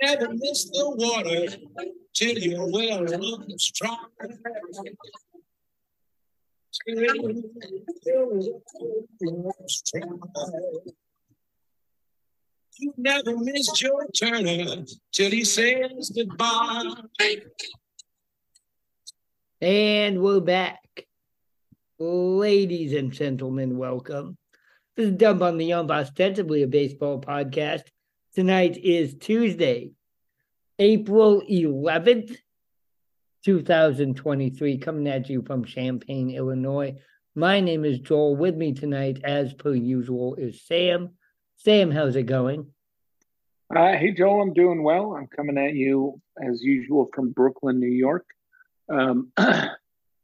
Never miss the water till you're well and strong. You never miss your Turner till he says goodbye. And we're back. Ladies and gentlemen, welcome. This is Dump on the Ump, ostensibly a baseball podcast. Tonight is Tuesday, April 11th, 2023, coming at you from Champaign, Illinois. My name is Joel. With me tonight, as per usual, is Sam. Sam, how's it going? Uh, hey, Joel, I'm doing well. I'm coming at you as usual from Brooklyn, New York. Um,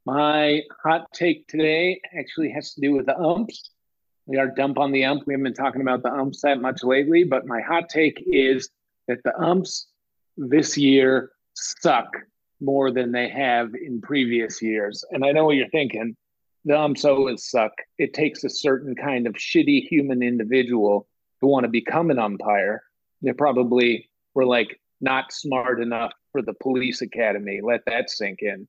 my hot take today actually has to do with the umps. We are dump on the ump. We haven't been talking about the umps that much lately, but my hot take is that the umps this year suck more than they have in previous years. And I know what you're thinking. The umps always suck. It takes a certain kind of shitty human individual to want to become an umpire. They probably were like not smart enough for the police academy. Let that sink in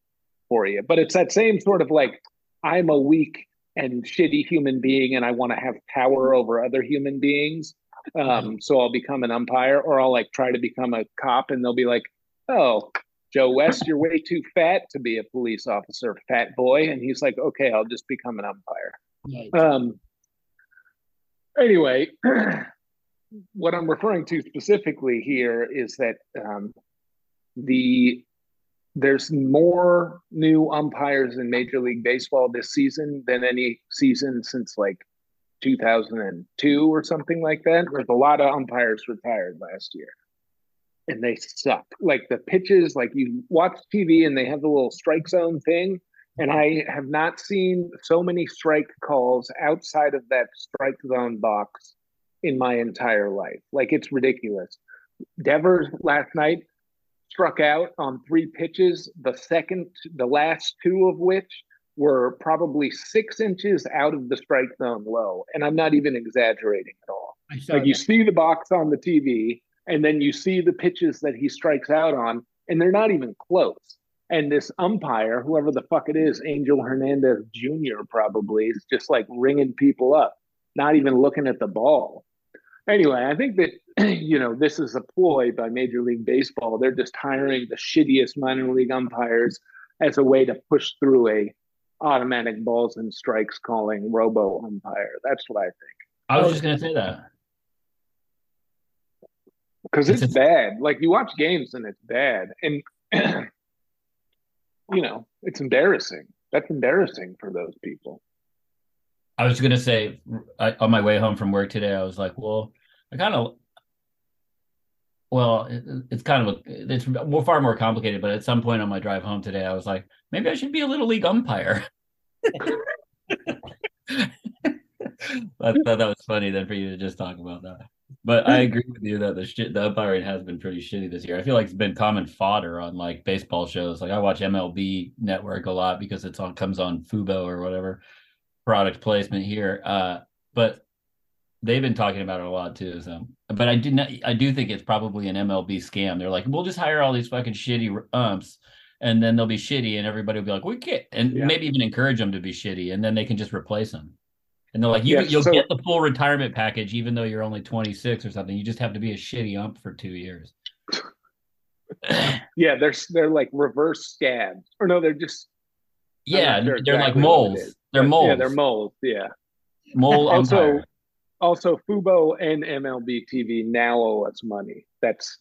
for you. But it's that same sort of like, I'm a weak and shitty human being and I want to have power over other human beings. Um, so I'll become an umpire or I'll like try to become a cop and they'll be like, oh, Joe West, you're way too fat to be a police officer, fat boy. And he's like, okay, I'll just become an umpire. Right. Um, anyway, what I'm referring to specifically here is that um, the there's more new umpires in Major League Baseball this season than any season since like 2002 or something like that. There's a lot of umpires retired last year, and they suck. Like the pitches, like you watch TV and they have the little strike zone thing, and I have not seen so many strike calls outside of that strike zone box in my entire life. Like it's ridiculous. Devers last night struck out on three pitches, the second, the last two of which were probably six inches out of the strike zone low. And I'm not even exaggerating at all. Like you see the box on the TV, and then you see the pitches that he strikes out on, and they're not even close. And this umpire, whoever the fuck it is, Angel Hernandez Jr., probably is just like ringing people up, not even looking at the ball. Anyway, I think that you know this is a ploy by Major League Baseball. They're just hiring the shittiest minor league umpires as a way to push through a automatic balls and strikes calling robo umpire. That's what I think. I was just gonna say that. because It's it's, bad. Like you watch games and it's bad, and you know it's embarrassing. That's embarrassing for those people. I was gonna say I, on my way home from work today, I was like, well, I kind of, well, it, it's kind of a, it's more, far more complicated. But at some point on my drive home today, I was like, maybe I should be a little league umpire. I thought that was funny then for you to just talk about that. But I agree with you that the shit the umpiring has been pretty shitty this year. I feel like it's been common fodder on like baseball shows. Like I watch MLB Network a lot because it's on comes on Fubo or whatever product placement here. Uh, but they've been talking about it a lot too. So, but I do not. I do think it's probably an MLB scam. They're like, we'll just hire all these fucking shitty umps, and then they'll be shitty, and everybody will be like, we can't, and Yeah. maybe even encourage them to be shitty, and then they can just replace them. And they're like, you, Yeah, you'll so- get the full retirement package, even though you're only 26 or something. You just have to be a shitty ump for two years. Yeah, they're they're like reverse scabs, or no, they're just yeah, sure they're like exactly it moles. They're moles. Yeah, they're moles. Yeah. Mole Also. Also Fubo and MLB TV now owe us money. That's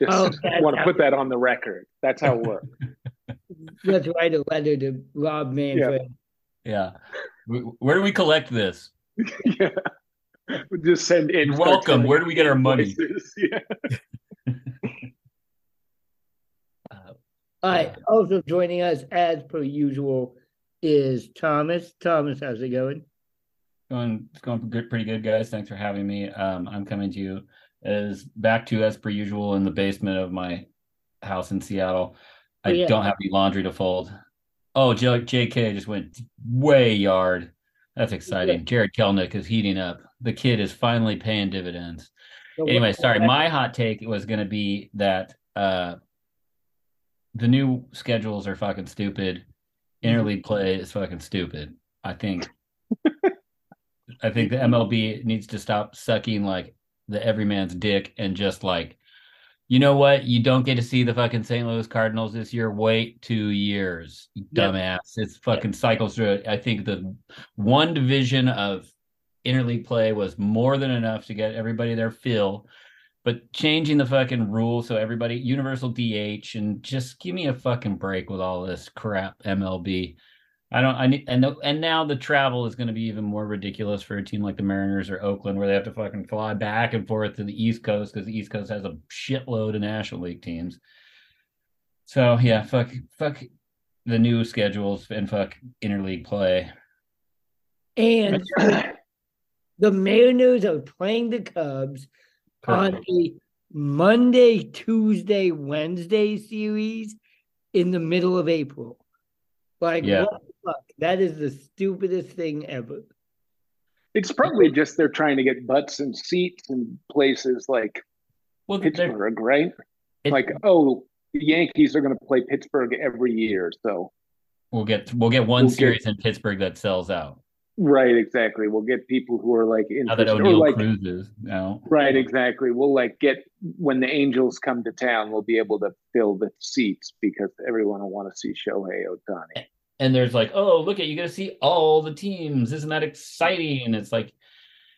just Oh, that- want to put that on the record. That's how it works. Let's write a letter to Rob Manfred. Yeah. Wh- Where do we collect this? yeah. We just send in. Welcome. Where do we get our money? Yeah. Uh, All right. Also joining us as per usual is Thomas. Thomas, how's it going? Going it's going good, pretty good, guys. Thanks for having me. Um, I'm coming to you as back to as per usual in the basement of my house in Seattle. I yeah. don't have any laundry to fold. Oh, J- JK just went way yard. That's exciting. Jarred Kelenic is heating up. The kid is finally paying dividends. So Anyway, sorry. My hot take was going to be that uh, the new schedules are fucking stupid. Interleague play is fucking stupid. I think. I think the MLB needs to stop sucking like the everyman's dick and just like, you know what? You don't get to see the fucking St. Louis Cardinals this year. Wait two years, Yep. dumbass. It's fucking cycles through it. I think the one division of interleague play was more than enough to get everybody their fill. But changing the fucking rule so everybody universal DH and just give me a fucking break with all this crap MLB. I don't. I need and the, and now the travel is going to be even more ridiculous for a team like the Mariners or Oakland, where they have to fucking fly back and forth to the East Coast because the East Coast has a shitload of National League teams. So yeah, fuck, fuck the new schedules and fuck interleague play. And the Mariners are playing the Cubs on a Monday, Tuesday, Wednesday series in the middle of April. Like, Yeah. what the fuck? That is the stupidest thing ever. It's probably just they're trying to get butts and seats in places like Well, Pittsburgh, right? it- Like, oh, the Yankees are going to play Pittsburgh every year, so we'll get we'll get one We'll get- series in Pittsburgh that sells out. Right, exactly. We'll get people who are like Now that interested, or Oneil like Cruz is now. Right, exactly. We'll like get when the Angels come to town, we'll be able to fill the seats because everyone will want to see Shohei Ohtani. and there's like, oh, look at you get to see all the teams. Isn't that exciting? And it's like,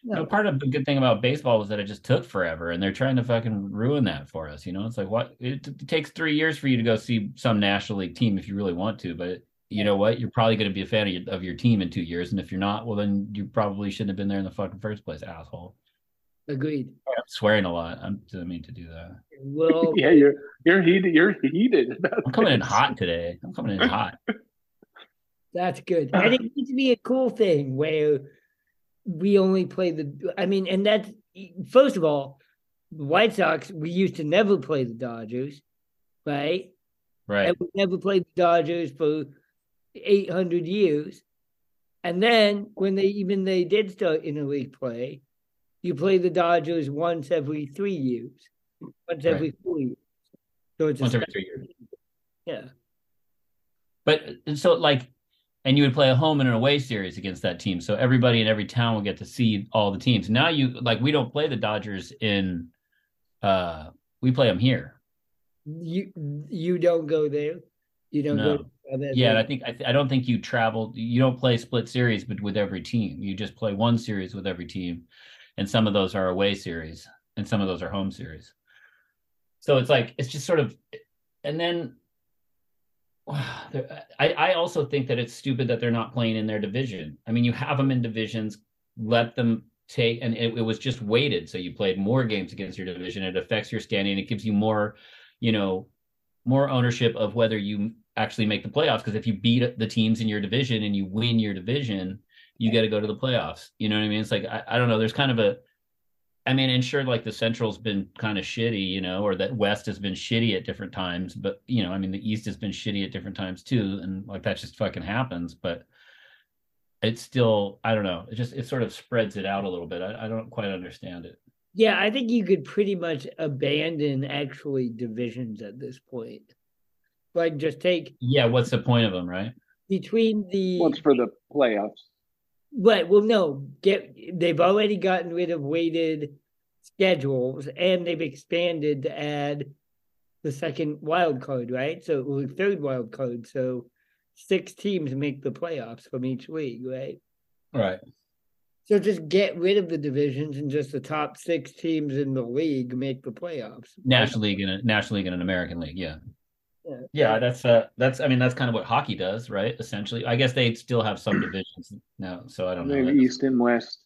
you know, part of the good thing about baseball was that it just took forever, and they're trying to fucking ruin that for us. You know, it's like what it, it takes three years for you to go see some National League team if you really want to, but you know what? You're probably going to be a fan of your, of your team in two years, and if you're not, well, then you probably shouldn't have been there in the fucking first place, asshole. Agreed. I'm swearing a lot. I'm, I didn't mean to do that. Well, Yeah, you're you're heated. You're heated. About I'm coming in hot today. I'm coming in hot. That's good. Uh. And it needs to be a cool thing where we only play the I mean, and that's first of all, White Sox, we used to never play the Dodgers, right? Right. And we never played the Dodgers for eight hundred years. And then when they even they did start interleague play, you play the Dodgers once every three years, once Right. every four years. So it's a Once every three years. Yeah. But and so like, and you would play a home and an away series against that team. So everybody in every town will get to see all the teams. Now you like we don't play the Dodgers in, uh, we play them here. You you don't go there. You don't No. go. Oh, Yeah, I think I, th- I don't think you travel. You don't play split series, but with every team, you just play one series with every team, and some of those are away series, and some of those are home series. So it's like it's just sort of, and then I I also think that it's stupid that they're not playing in their division. I mean, you have them in divisions, let them take, and it, it was just weighted, so you played more games against your division. It affects your standing. It gives you more, you know, more ownership of whether you actually make the playoffs. Because if you beat the teams in your division and you win your division, you get to go to the playoffs. You know what I mean? It's like I, I don't know. There's kind of a, I mean, and sure, like the Central's been kind of shitty, you know, or that West has been shitty at different times. But you know, I mean, the East has been shitty at different times too, and like that just fucking happens. But it's still, I don't know. It just it sort of spreads it out a little bit. I, I don't quite understand it. Yeah, I think you could pretty much abandon actually divisions at this point. Like just take Yeah, what's the point of them, right? between the What's for the playoffs? Right. Well, no, get they've already gotten rid of weighted schedules and they've expanded to add the second wild card, right? So or third wild card. So six teams make the playoffs from each league, right? Right. So just get rid of the divisions and just the top six teams in the league make the playoffs. National League and a National League and an American League, yeah. Yeah. Yeah, that's uh that's I mean that's kind of what hockey does, right? Essentially. I guess they still have some divisions now, so I don't know. Maybe East and West.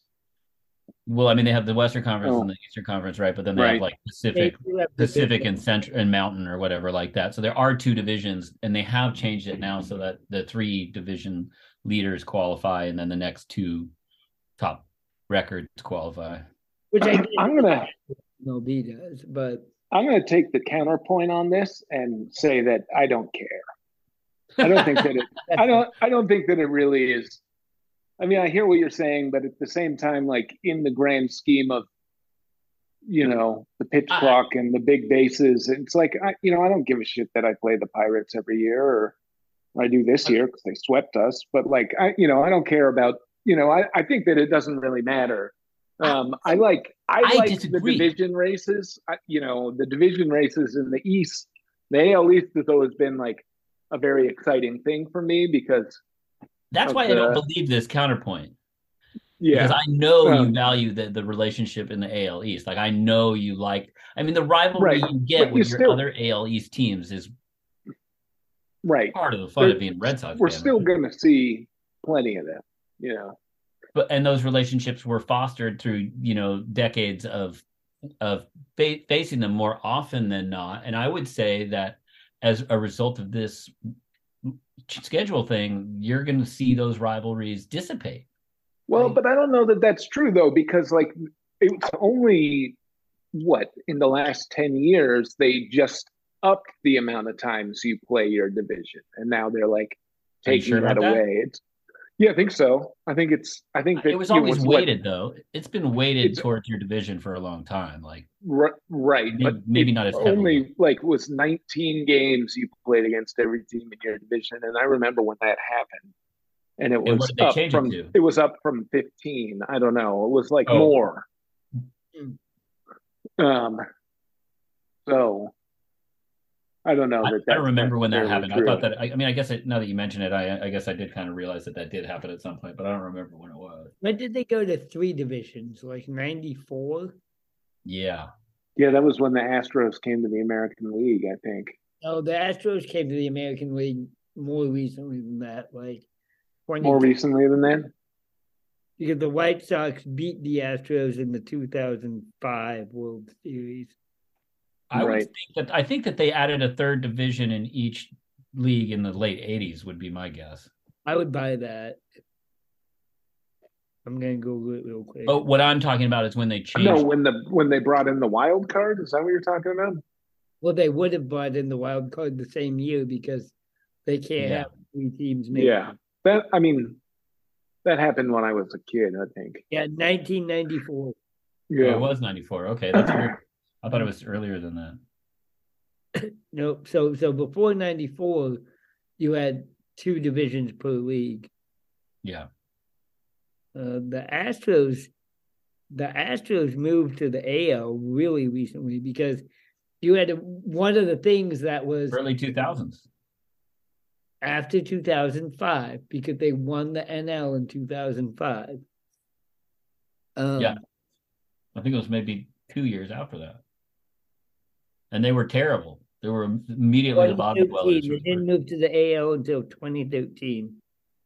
Well, I mean they have the Western Conference Oh. and the Eastern Conference, right? But then they Right. have like Pacific have Pacific and Central and Mountain or whatever like that. So there are two divisions and they have changed it now so that the three division leaders qualify and then the next two top records qualify. which I I'm gonna MLB does, but I'm gonna take the counterpoint on this and say that I don't care. I don't think that it I don't I don't think that it really is I mean, I hear what you're saying, but at the same time, like in the grand scheme of, you know, the pitch I- clock and the big bases, it's like I, you know, I don't give a shit that I play the Pirates every year or I do this year because they swept us. But like, I, you know, I don't care about, you know, I, I think that it doesn't really matter. Um, I like, I, I like disagree. the division races. I, you know, the division races in the East, the AL East has always been like a very exciting thing for me because, That's why I don't believe this counterpoint. yeah, Because I know you Um, value the, the relationship in the AL East. Like I know you like I mean the rivalry Right, you get you with your still- other AL East teams is right. part of the fun There- of being Red Sox. we're fan, still going to see plenty of that. You know, but and those relationships were fostered through you know decades of of fa- facing them more often than not and i would say that as a result of this schedule thing you're going to see those rivalries dissipate well, Right. but I don't know that that's true though, because like it's only what in the last ten years they just upped the amount of times you play your division, and now they're like taking sure that about that? away. It's yeah, I think so. I think it's. I think that it was always it's what- weighted though it's been weighted It's- towards your division for a long time like Ri- right, Maybe- but maybe not as heavily. only like was 19 games you played against every team in your division, and I remember when that happened, and it was they up change it from it was up from 15. I don't know. It was like Oh. more. Um. So. I don't know I, that. I that's don't remember when that necessarily happened. I thought that. I, I mean, I guess it, now that you mention it, I, I guess I did kind of realize that that did happen at some point, but I don't remember when it was. When did they go to three divisions? Like ninety four? Yeah, Yeah, that was when the Astros came to the American League. I think. Oh, the Astros came to the American League more recently than that, like 20, More recently than that. because the White Sox beat the Astros in the two thousand five World Series. I would Right. think that I think that they added a third division in each league in the late '80s. Would be my guess. I would buy that. I'm gonna Google it real quick. But what I'm talking about is when they changed. No, when the when they brought in the wild card, is that what you're talking about? Well, they would have brought in the wild card the same year because they can't Yeah. have three teams. Make Yeah, that I mean, that happened when I was a kid. I think. yeah, 1994. Oh, Yeah, it was '94. Okay, that's weird. I thought it was earlier than that. Nope. So so before 94, you had two divisions per league. Yeah, Uh, the Astros, the Astros moved to the AL really recently because you had one of the things that was early 2000s. after 2005 because they won the NL in 2005. Um, Yeah. I think it was maybe two years after that, and they were terrible. They were immediately the bottom dwellers. They didn't move to the AL until 2013.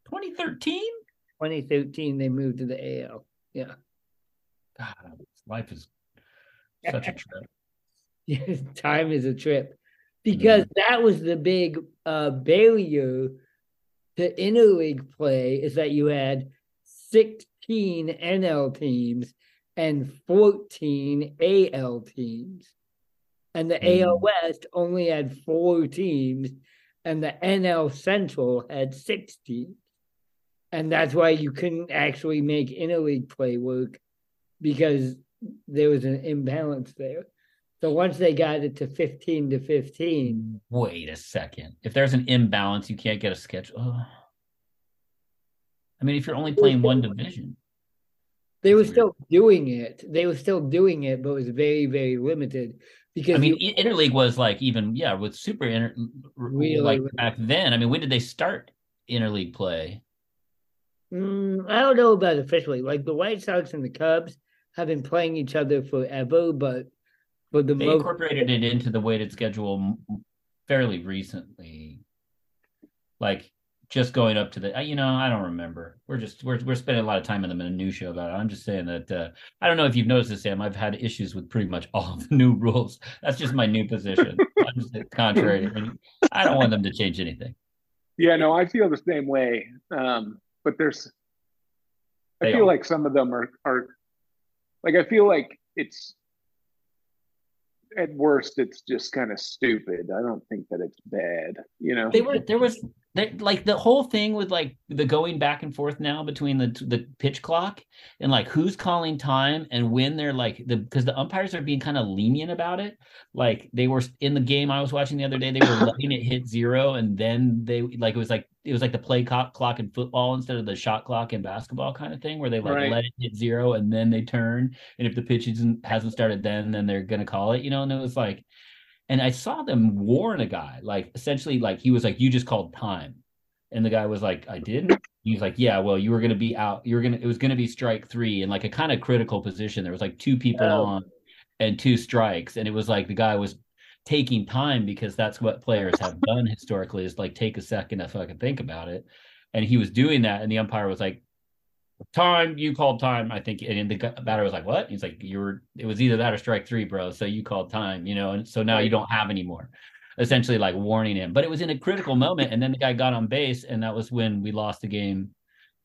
2013. 2013, they moved to the AL. Yeah. God, life is such a trip. Yes, time is a trip because that was the big uh, barrier to interleague play is that you had 16 NL teams and 14 AL teams. And the AL Mm. West only had four teams, and the NL Central had six teams. And that's why you couldn't actually make interleague play work because there was an imbalance there. So once they got it to 15 to 15, Wait a second. If there's an imbalance, you can't get a schedule. Ugh. I mean, if you're only playing one division, they were weird. still doing it. They were still doing it, but it was very, very limited because I mean, you- interleague was like even yeah with super inter Really, like really. back then. I mean, when did they start interleague play? Mm, I don't know about officially. Like the White Sox and the Cubs have been playing each other forever, but for the They most incorporated it into the weighted schedule fairly recently, like just going up to the. You know, I don't remember. We're just we're we're spending a lot of time in the minutia about it. I'm just saying that uh, I don't know if you've noticed this, Sam. I've had issues with pretty much all the new rules. That's just my new position. I'm just contrary. I, mean, I don't want them to change anything. yeah, no, I feel the same way. Um, but there's, I They feel are. like some of them are are, like I feel like it's at worst it's just kind of stupid. I don't think that it's bad. You know. They were there was that like the whole thing with like the going back and forth now between the the pitch clock and like who's calling time and when they're like the because the umpires are being kind of lenient about it like they were in the game i was watching the other day they were letting it hit zero and then they like it was like it was like the play clock, clock in football instead of the shot clock in basketball kind of thing where they like Right. let it hit zero and then they turn and if the pitch isn't hasn't started then then they're gonna call it you know and it was like and I saw them warn a guy, like essentially, like he was like, "You just called time," and the guy was like, "I didn't." He's like, "Yeah, well, you were gonna be out. You were gonna. It was gonna be strike three and like a kind of critical position. There was like two people Oh. on, and two strikes, and it was like the guy was taking time because that's what players have done historically is like take a second to fucking think about it, and he was doing that, and the umpire was like, time you called time i think and the batter was like what? He's like you were it was either that or strike three bro so you called time you know and so now you don't have any more essentially like warning him but it was in a critical moment and then the guy got on base and that was when we lost the game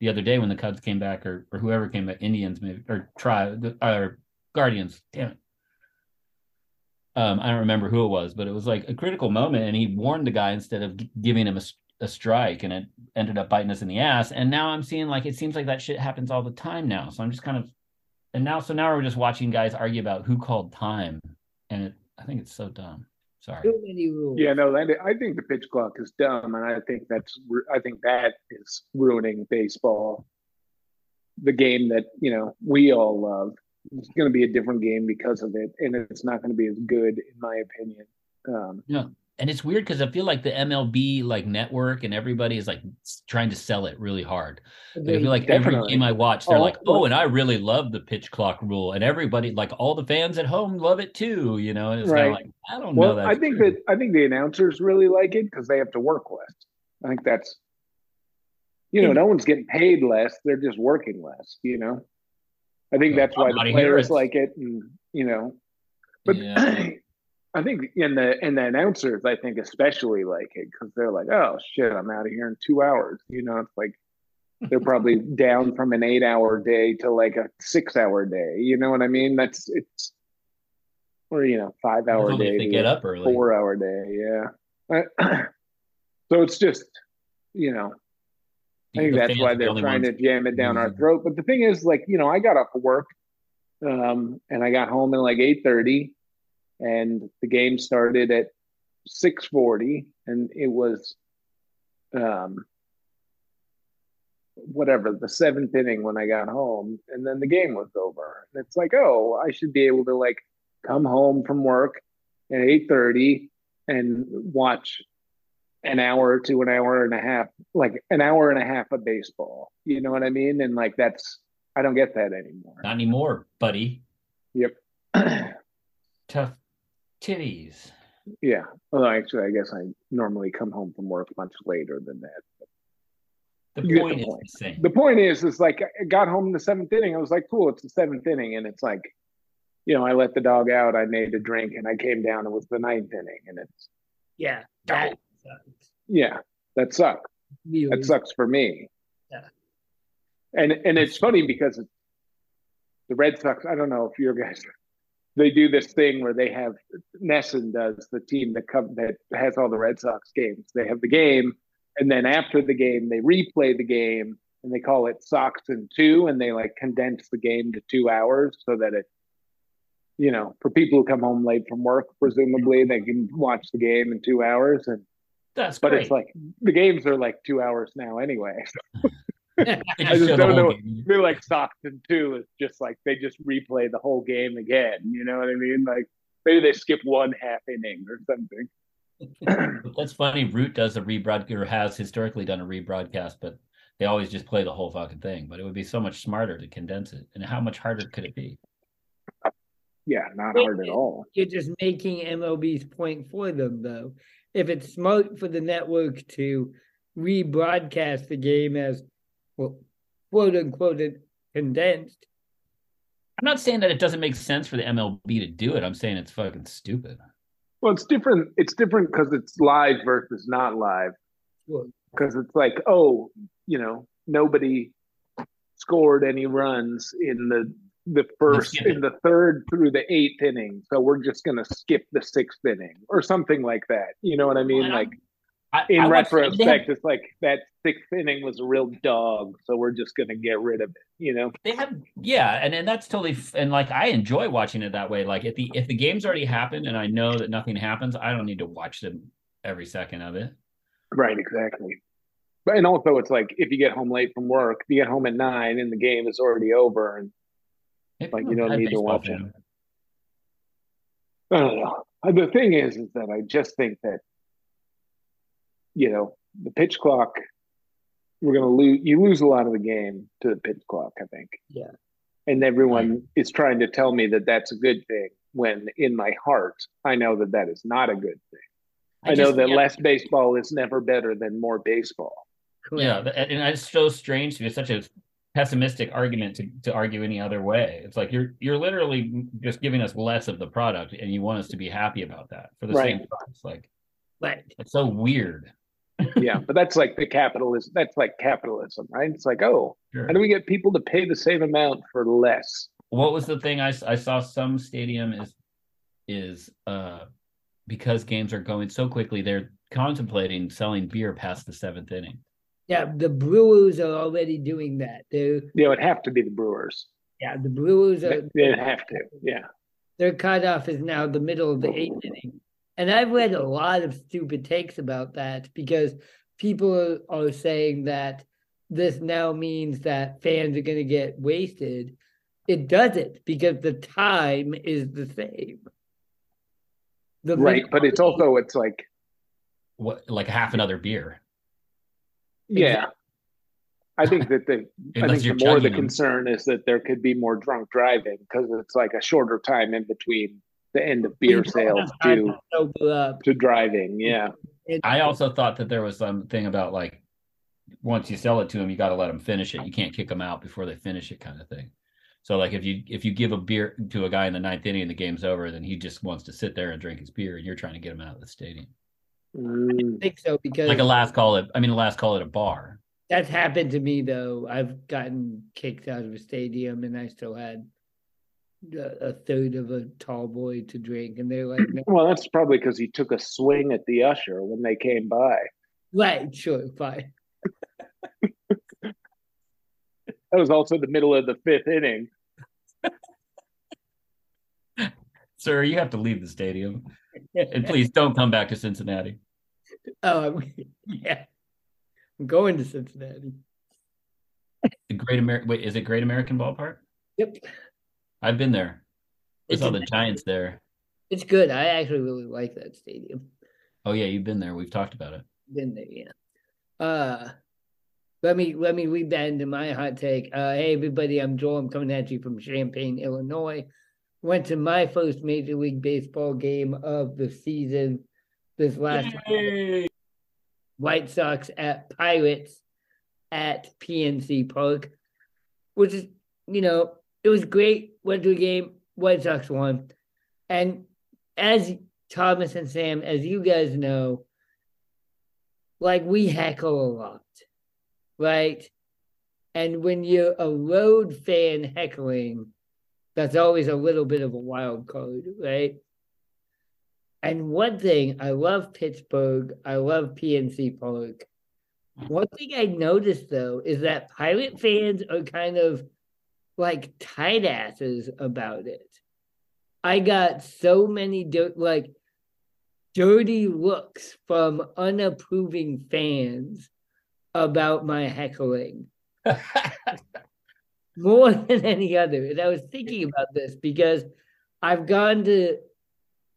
the other day when the cubs came back or, or whoever came back indians maybe or try or guardians damn it. Um i don't remember who it was but it was like a critical moment and he warned the guy instead of g- giving him a, a strike and it ended up biting us in the ass and now i'm seeing like it seems like that shit happens all the time now so i'm just kind of and now so now we're just watching guys argue about who called time and it, i think it's so dumb sorry Too many rules. Yeah, no, that, I think the pitch clock is dumb, and I think that's I think that is ruining baseball. The game that you know we all love. It's going to be a different game because of it, and it's not going to be as good, in my opinion. Um, Yeah. And it's weird because I feel like the MLB like network and everybody is like trying to sell it really hard. Like, I feel like every game I watch, they're Oh, like, "Oh, and I really love the pitch clock rule," and everybody, like all the fans at home, love it too. You know, and it's Right. like, I don't know. well, That's I think true. that I think the announcers really like it because they have to work less. I think that's, you know, no one's getting paid less; they're just working less. You know, I think Yeah, that's why the players like it, and you know, but Yeah. I think in the in the announcers, I think especially like it because they're like, oh shit, I'm out of here in two hours. You know, it's like they're probably down from an eight hour day to like a six hour day. You know what I mean? That's it's or you know five hour day they to get up early. four hour day. Yeah. so it's just you know I think The that's why they're only trying ones to jam it down our throat. But the thing is, like, you know, I got off of work, um, and I got home at like eight thirty, and the game started at six forty, and it was, um, whatever the seventh inning when I got home, and then the game was over. And it's like, oh, I should be able to like come home from work at eight thirty and watch an hour to an hour and a half, like an hour and a half of baseball. You know what I mean? And like that's I don't get that anymore. Not anymore, buddy. Yep. Tough titties. yeah. Well, actually, I guess I normally come home from work much later than that. The point the is point. the same. The point is, is like I got home in the seventh inning. I was like, cool, it's the seventh inning, and it's like, you know, I let the dog out. I made a drink, and I came down. It was the ninth inning, and it's Yeah, that sucks. yeah, that sucks. Really. That sucks for me. Yeah. And and it's funny because the Red Sox. I don't know if you guys. They do this thing where they have NESN does the team that come that has all the Red Sox games. They have the game, and then after the game, they replay the game, and they call it Sox in two, and they like condense the game to two hours so that it, you know, for people who come home late from work, presumably they can watch the game in two hours. And That's but great. it's like the games are like two hours now anyway. They I just just the don't know. game. They're like Sox in two. It's just like they just replay the whole game again. You know what I mean? Like maybe they skip one half inning or something. That's funny. Root does a rebroadcast or has historically done a rebroadcast, but they always just play the whole fucking thing. But it would be so much smarter to condense it. And how much harder could it be? Yeah, not hard at all. You're just making MLB's point for them, though. If it's smart for the network to rebroadcast the game as, well, quote unquote, condensed, I'm not saying that it doesn't make sense for the MLB to do it. I'm saying it's fucking stupid. Well, it's different. It's different because it's live versus not live. Because it's like, oh, you know, nobody scored any runs in the the first in the third through the eighth inning, so we're just gonna skip the sixth inning or something like that. You know what I mean? Well, Like, I, in I retrospect, have, it's like that sixth inning was a real dog, so we're just gonna get rid of it. You know, they have yeah, and and that's totally f- and like I enjoy watching it that way. Like if the if the game's already happened and I know that nothing happens, I don't need to watch them every second of it. right? Exactly. But and also, it's like if you get home late from work, you get home at nine, and the game is already over, and Maybe Like, you don't need to watch fan. I don't know. The thing is, is that I just think that, you know, the pitch clock, we're going to lose, you lose a lot of the game to the pitch clock, I think. Yeah. And everyone is trying to tell me that that's a good thing when in my heart, I know that that is not a good thing. I, know just- that yeah. less baseball is never better than more baseball. Yeah, and it's so strange to be such a pessimistic argument to, to argue any other way. It's like you're you're literally just giving us less of the product, and you want us to be happy about that for the Right. same price. Like Right. it's so weird. Yeah. But that's like the capitalism. That's like capitalism, right? It's like, oh, Sure. how do we get people to pay the same amount for less? What was the thing I, I saw? Some stadium is is uh because games are going so quickly, they're contemplating selling beer past the seventh inning. Yeah, the Brewers are already doing that. They're You it'd have to be the Brewers. yeah, the Brewers are They'd have to. Yeah. their cutoff is now the middle of the eighth inning. And I've read a lot of stupid takes about that because people are, are saying that this now means that fans are going to get wasted. It doesn't because the time is the same. The right middle- but it's also it's like What like half another beer? yeah i think that the i think the more the chugging them. concern is that there could be more drunk driving because it's like a shorter time in between the end of beer sales have to to sober up. to driving yeah I also thought that there was something about like once you sell it to them, you got to let them finish it. You can't kick them out before they finish it, kind of thing. So like if you if you give a beer to a guy in the ninth inning and the game's over, then he just wants to sit there and drink his beer, and you're trying to get him out of the stadium, Mm. I think so because like a last call at I mean a last call at a bar. That's happened to me though. I've gotten kicked out of a stadium and I still had a, a third of a tall boy to drink, and they're like, no. well that's probably because he took a swing at the usher when they came by "Right, sure, fine." that was also the middle of the fifth inning Sir, you have to leave the stadium, and please don't come back to Cincinnati. oh, yeah, I'm going to Cincinnati. The Great American wait, is it Great American Ballpark? Yep, I've been there. I It's saw a- the Giants there. it's good. I actually really like that stadium. Oh yeah, you've been there. We've talked about it. Been there, yeah. Uh, let me let me read that into my hot take. Uh, hey everybody, I'm Joel. I'm coming at you from Champaign, Illinois. Went to my first Major League Baseball game of the season this last White Sox at Pirates at PNC Park, which is, you know, it was great. Went to a game, White Sox won. And as Thomas and Sam, as you guys know, like we heckle a lot, right? And when you're a road fan heckling, that's always a little bit of a wild card, right? And one thing, I love Pittsburgh. I love PNC Park. One thing I noticed though is that Pirate fans are kind of like tight asses about it. I got so many dirt, like dirty looks from unapproving fans about my heckling more than any other. And I was thinking about this because I've gone to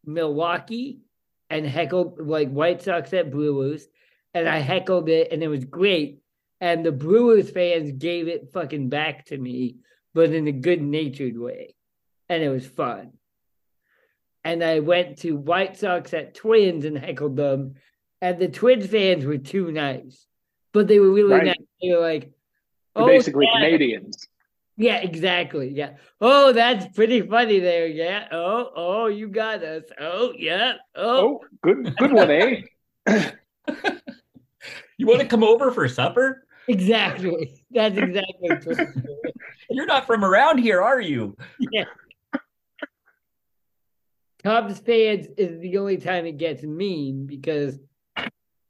Milwaukee and heckled like White Sox at Brewers, and I heckled it, and it was great. And the Brewers fans gave it fucking back to me, but in a good natured way. And it was fun. And I went to White Sox at Twins and heckled them, and the Twins fans were too nice, but they were really Right. nice. They were like, "Oh, basically yeah, canadians yeah, exactly. Yeah. Oh, that's pretty funny there. Yeah. Oh, oh, you got us. Oh, yeah. Oh, oh good good one eh You want to come over for supper? Exactly. That's exactly true. You're not from around here, are you? Yeah. Cubs fans is the only time it gets mean because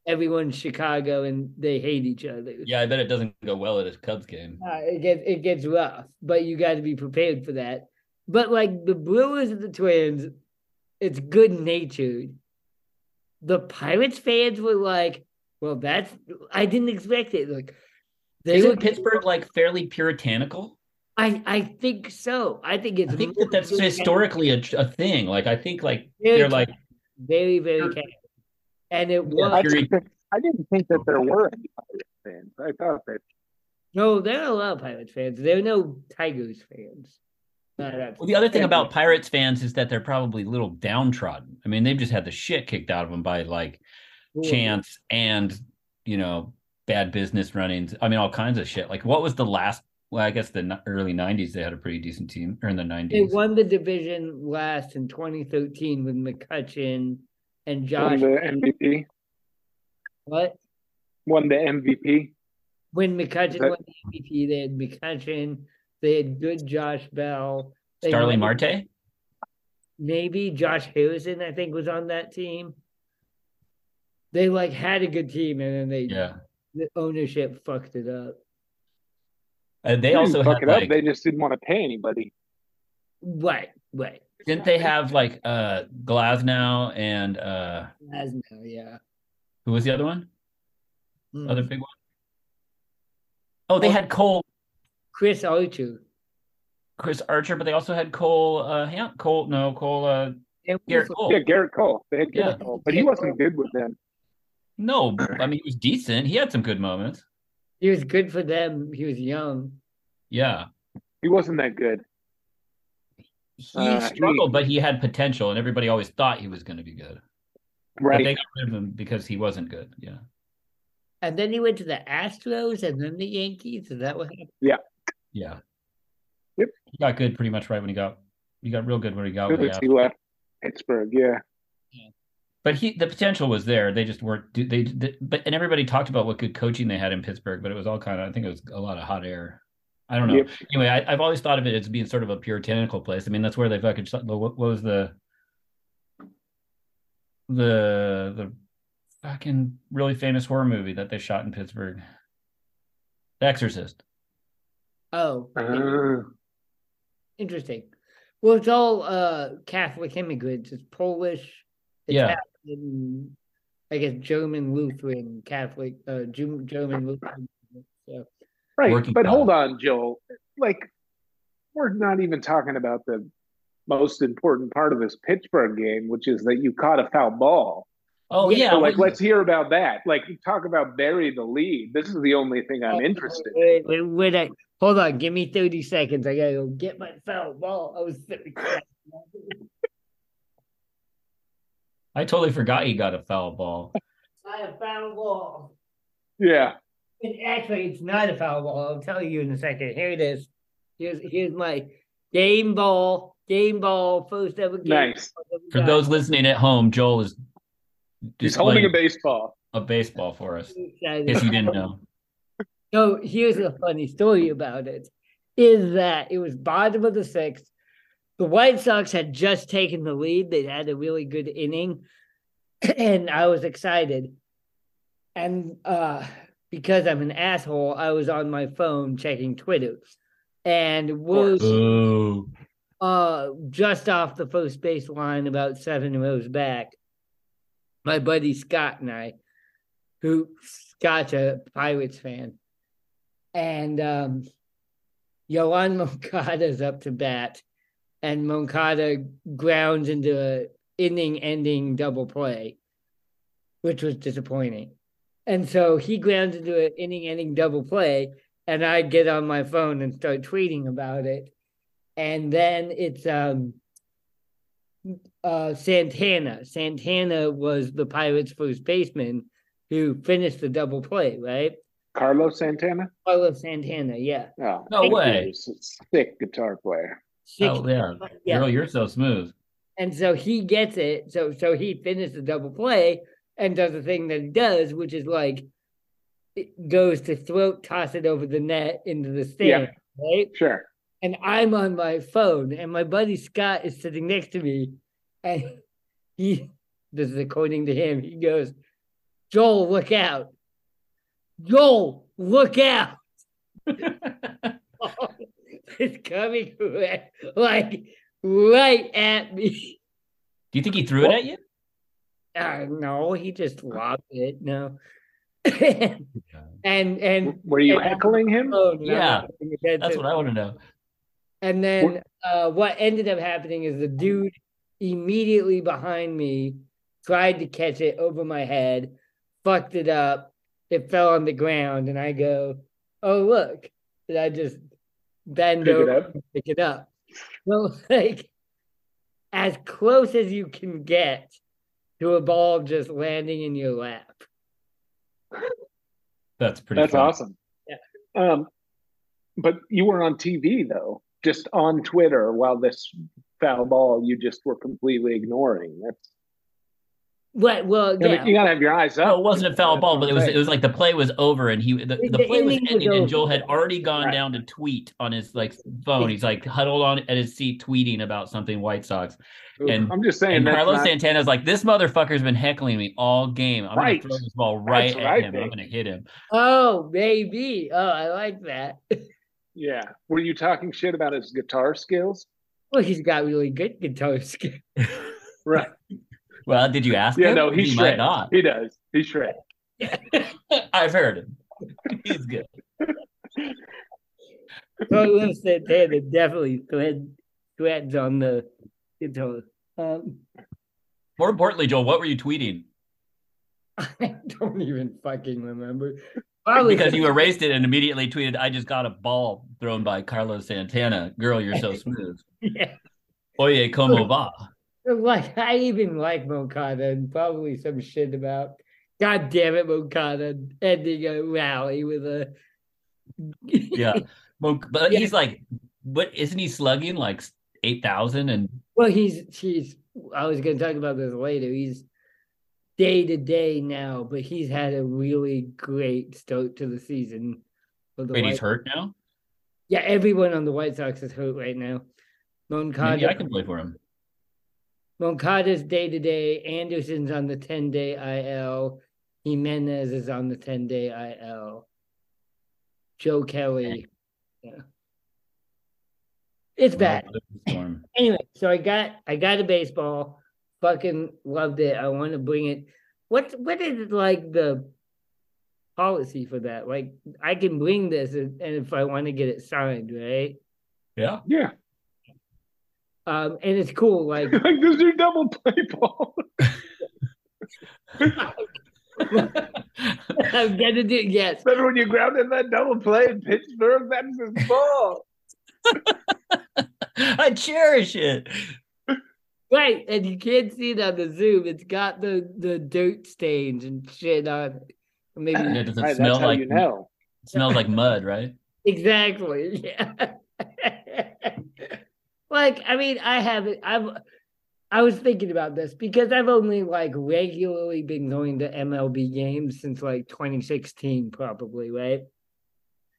everyone's Chicago and they hate each other. Yeah, I bet it doesn't go well at a Cubs game. Uh, it gets it gets rough, but you got to be prepared for that. But like the Brewers and the Twins, it's good natured. The Pirates fans were like, "Well, that's I didn't expect it." Like Isn't were Pittsburgh like fairly puritanical? I I think so. I think it's I think that that's historically a, a thing. Like I think like Very they're like very very Catholic. and it was I, I didn't think that there were any Pirates fans. I thought that no. There are a lot of Pirates fans. There are no Tigers fans. No, Well, the other thing about Pirates fans is that they're probably a little downtrodden. I mean, they've just had the shit kicked out of them by like chance and you know bad business runnings. I mean, all kinds of shit. Like, what was the last? Well, I guess the early '90s they had a pretty decent team, or in the '90s, They won the division last in 2013 with McCutchen and Josh. won the MVP. What? Won the MVP. When McCutchen That- won the MVP, they had McCutchen. They had good Josh Bell. They Starling might- Marte. Maybe Josh Harrison, I think, was on that team. They like had a good team, and then they Yeah, the ownership fucked it up. and they didn't also fuck had it up. They just didn't want to pay anybody. Right, right. didn't they have like uh Glasnow and uh As now, yeah. who was the other one? Mm. Other big one. Oh, they Oh. had Cole Chris Archer. Chris Archer, but they also had Cole uh Ham- Cole no Cole uh Gerrit Cole. Yeah, Gerrit Cole. They had Gerrit Yeah. Cole, but he wasn't good with them. No, I mean he was decent. He had some good moments. He was good for them. He was young. Yeah. He wasn't that good. He Uh, struggled, but he had potential, and everybody always thought he was going to be good. But Right. they got rid of him because he wasn't good. Yeah. And then he went to the Astros and then the Yankees. Is that what happened? Yeah. Yeah. Yep. He got good pretty much right when he got he got real good when he got Good way he left Pittsburgh. Yeah. But he the potential was there. They just weren't they, they but and everybody talked about what good coaching they had in Pittsburgh, but it was all kind of I think it was a lot of hot air. I don't know. Yep. Anyway, I, I've always thought of it as being sort of a puritanical place. I mean, that's where they fucking what, what was the the the fucking really famous horror movie that they shot in Pittsburgh? The Exorcist. Oh, Uh, interesting. Well, it's all uh Catholic immigrants. It's Polish, Yeah. Italian, I guess German Lutheran Catholic, uh, Ju- German Lutheran. So right. Working but class. hold on, Joel. Like, we're not even talking about the most important part of this Pittsburgh game, which is that you caught a foul ball. Oh Yeah, yeah, So, like, let's hear about that. Like, talk about bury the lead. This is the only thing I'm interested in. Wait, wait, wait, I- hold on, give me 30 seconds. I gotta go get my foul ball. I was sitting I totally forgot he got a foul ball. I have foul ball. Yeah. And actually, it's not a foul ball. I'll tell you in a second. Here it is. Here's here's my game ball. Game ball. First ever game. Nice. ball that For those listening at home, Joel is He's holding a baseball. a baseball for us. I'm In excited. case you didn't know. So here's a funny story about it: is that it was bottom of the sixth. The White Sox had just taken the lead. They'd had a really good inning, and I was excited. And uh, because I'm an asshole, I was on my phone checking Twitter, and was Boo. uh just off the first base line, about seven rows back. My buddy Scott and I, who Scott's a Pirates fan, and um, Yoán Moncada's up to bat, and Moncada grounds into a inning-ending double play, which was disappointing. And so he grounds into an inning-ending double play, and I get on my phone and start tweeting about it. And then it's um uh Santana. Santana was the Pirates' first baseman who finished the double play, right? Carlos Santana? Carlos Santana, yeah. Oh, No he way. was a sick guitar player. Six- Oh yeah. yeah. Girl, you're so smooth. And so he gets it. So so he finishes the double play and does the thing that he does, which is like it goes to throat toss it over the net into the stand, right? Sure. And I'm on my phone, and my buddy Scott is sitting next to me, and he this is according to him, he goes, Joel, look out. Joel, look out. it's coming right- like right at me. Do you think he threw it at you? Uh, no, he just lobbed it. No. and and Were you and- heckling him? oh, no, Yeah, that's, That's what I want to know. And then uh, what ended up happening is the dude immediately behind me tried to catch it over my head, fucked it up. It fell on the ground, and I go, "Oh look!" And I just bend Pick it over up? and pick it up. So like, as close as you can get to a ball just landing in your lap. That's pretty. That's fun. awesome. Um, but you were on TV though, just on Twitter while this foul ball you just were completely ignoring. That's What? Well, I mean, yeah. you gotta have your eyes up. No, it wasn't a foul ball, but it was it was like the play was over and he the, the, The play was inning was ending and. Joel had already gone Right. down to tweet on his like phone. He's like huddled on at his seat tweeting about something White Sox. and- I'm just saying And that's Carlos not, Santana's like, this motherfucker's been heckling me all game. I'm Right. gonna throw this ball right what at I him. I'm gonna hit him. Oh, maybe. Oh, I like that. yeah. Were you talking shit about his guitar skills? Well, he's got really good guitar skills. Right. Well, did you ask Yeah, him? no, he's he might not. He does. He's shred. I've heard him. He's good. Carlos Santana definitely thread, threads on the guitar. Um, More importantly, Joel, what were you tweeting? I don't even fucking remember. Probably Because you erased it and immediately tweeted, "I just got a ball thrown by Carlos Santana. Girl, you're so smooth. yeah. Oye, como va?" Like I even like Moncada and probably some shit about God damn it, Moncada ending a rally with a Yeah, but Yeah. he's like, what? Isn't he slugging like eight thousand? And Well, he's he's. I was going to talk about this later. He's day to day now, but he's had a really great start to the season. For the wait, he's hurt now. Yeah, everyone on the White Sox is hurt right now. Moncada, Maybe I can play for him. Moncada's day to day. Anderson's on the ten day IL. Jimenez is on the ten day IL. Joe Kelly. Yeah. It's bad. Anyway, so I got I got a baseball, fucking loved it. I want to bring it. What what is like the policy for that? Like I can bring this, and, and if I want to get it signed, right? Yeah. Yeah. Um, and it's cool. Like like this is your double play ball. I'm gonna do it. yes, Remember when you grounded that double play in Pittsburgh? That's his ball. I cherish it. right. And you can't see it on the Zoom. It's got the the dirt stains and shit on it. Maybe Yeah, does it Right, smell like you know. it smells like mud, right? Exactly. Yeah. Like, I mean, I haven't I've I was thinking about this because I've only like regularly been going to MLB games since like 2016, probably, right?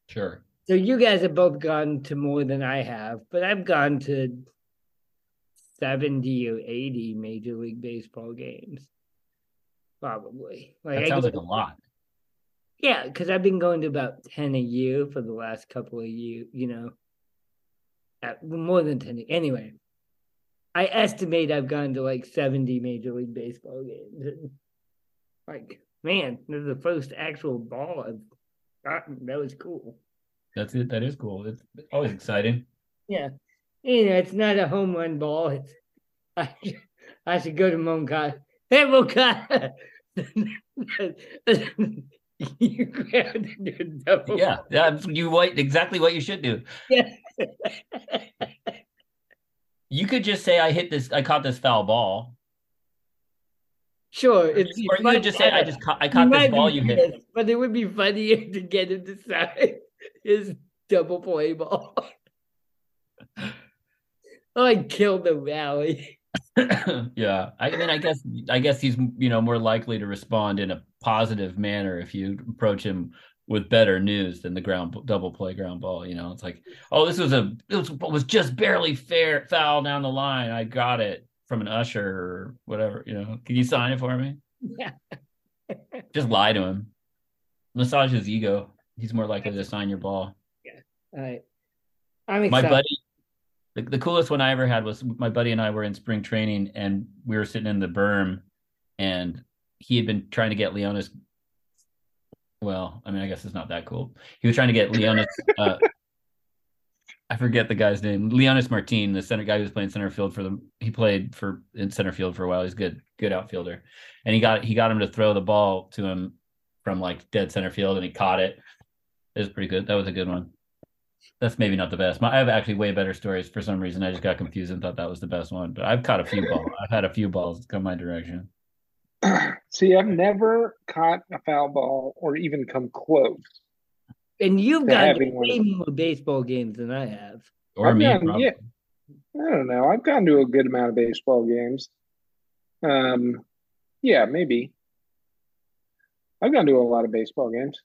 Sure. So you guys have both gone to more than I have, but I've gone to 70 or 80 Major League Baseball games. Probably. Like That sounds go- like a lot. yeah, because I've been going to about 10 a year for the last couple of years, you know. At, more than 10. Anyway, I estimate I've gone to like 70 Major League Baseball games. Like, man, this is the first actual ball I've gotten. That was cool. That's it. That is cool. It's always exciting. Yeah. You know, it's not a home run ball. It's, I, I should go to Moncada. Hey, Moncada! you your double. Yeah, yeah. You what exactly what you should do. Yeah. You could just say, "I hit this. I caught this foul ball," sure. or It's you could just say, "I just caught. I caught this ball you hit." But it would be funnier to get him to sign his double play ball. oh, I killed the rally. yeah, I mean, I guess, I guess he's you know more likely to respond in a positive manner if you approach him with better news than the ground double play ground ball. You know, it's like, oh, this was a it was, was just barely fair foul down the line. I got it from an usher or whatever. You know, can you sign it for me? Yeah. Just lie to him. Massage his ego. He's more likely to sign your ball. Yeah. All right. I'm My buddy, the, the coolest one I ever had was my buddy and I were in spring training and we were sitting in the berm and he had been trying to get Leonys. Well, I mean, I guess it's not that cool. He was trying to get Leonys. Uh, I forget the guy's name. Leonys Martin, the center guy who was playing center field for the. He played for in center field for a while. He's good, good outfielder. And he got he got him to throw the ball to him from like dead center field, and he caught it. It was pretty good. That was a good one. That's maybe not the best. My, I have actually way better stories. For some reason, I just got confused and thought that was the best one. But I've caught a few balls. I've had a few balls come my direction. See, I've never caught a foul ball or even come close. And you've to got way more baseball games than I have. Or I've me, gotten- probably. yeah. I don't know. I've gone to a good amount of baseball games. Um, yeah, maybe. I've gone to a lot of baseball games.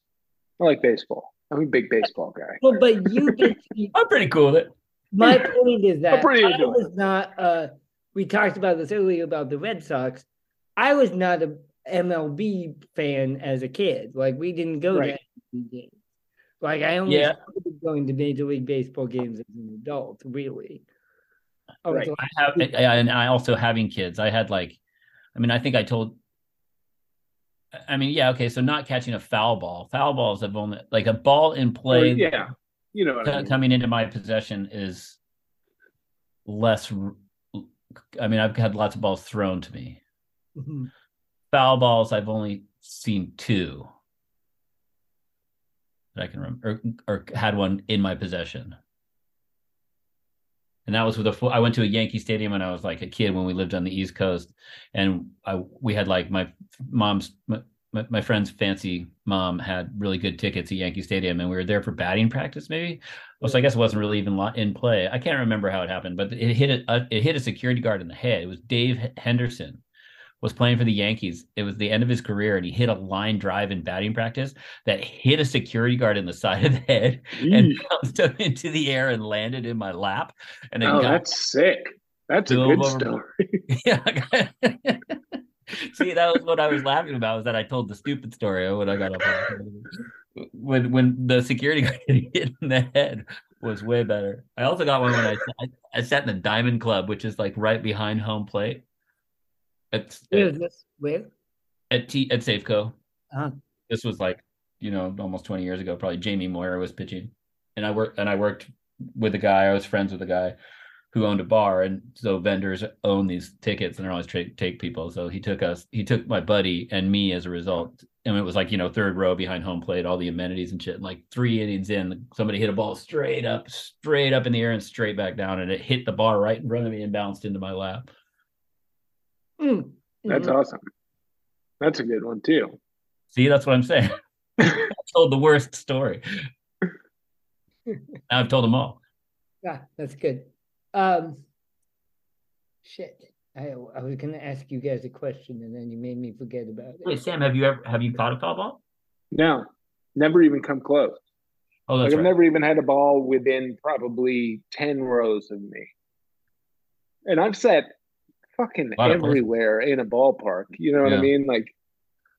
I like baseball. I'm a big baseball guy. Well, but you get to, I'm pretty cool with it. my point is that pretty I into it. was not uh we talked about this earlier about the Red Sox. I was not a MLB fan as a kid. Like we didn't go Right. to MLB games. Like I only Yeah. started going to Major League Baseball games as an adult, really. I Right. I have, and I also having kids. I had like, I mean, I think I told. I mean, yeah, okay. So not catching a foul ball. Foul balls have only like a ball in play. yeah, you know what I mean. coming into my possession is less. I mean, I've had lots of balls thrown to me. Mhm. Foul balls, I've only seen two that I can remember, or, or had one in my possession. And that was with a full. I went to a Yankee Stadium when I was like a kid when we lived on the East Coast, and I we had like my mom's my, my, friend's fancy mom had really good tickets at Yankee Stadium, and we were there for batting practice. Maybe, well, so I guess it wasn't really even in play. I can't remember how it happened, but it hit a, it hit a security guard in the head. It was Dave Henderson was playing for the Yankees. It was the end of his career, and he hit a line drive in batting practice that hit a security guard in the side of the head and bounced up into the air and landed in my lap. And Oh, got that's sick. That's a good over- story. yeah. See, that was what I was laughing about. Was that I told the stupid story when I got up. When when the security guard hit in the head was way better. I also got one when I I, I sat in the Diamond Club, which is like right behind home plate. At Where at this? Where? at, T, at Safeco. Uh-huh. This was like you know almost twenty years ago. Probably Jamie Moyer was pitching, and I worked and I worked with a guy. I was friends with a guy who owned a bar, and so vendors own these tickets, and they're always tra- take people. So he took us, he took my buddy and me as a result, and it was like you know third row behind home plate, all the amenities and shit. And like three innings in, somebody hit a ball straight up, straight up in the air and straight back down, and it hit the bar right in front of me and bounced into my lap. Mm. That's Mhm. awesome. That's a good one too. See, that's what I'm saying. I told the worst story. I've told them all. Yeah, that's good. Um, shit. I I was gonna ask you guys a question and then you made me forget about Hey it. Sam, have you ever have you caught a foul ball? No, never even come close. Oh, Like that's I've right. never even had a ball within probably ten rows of me, and I've sat fucking Lot of places. everywhere in a ballpark. You know what I mean? Like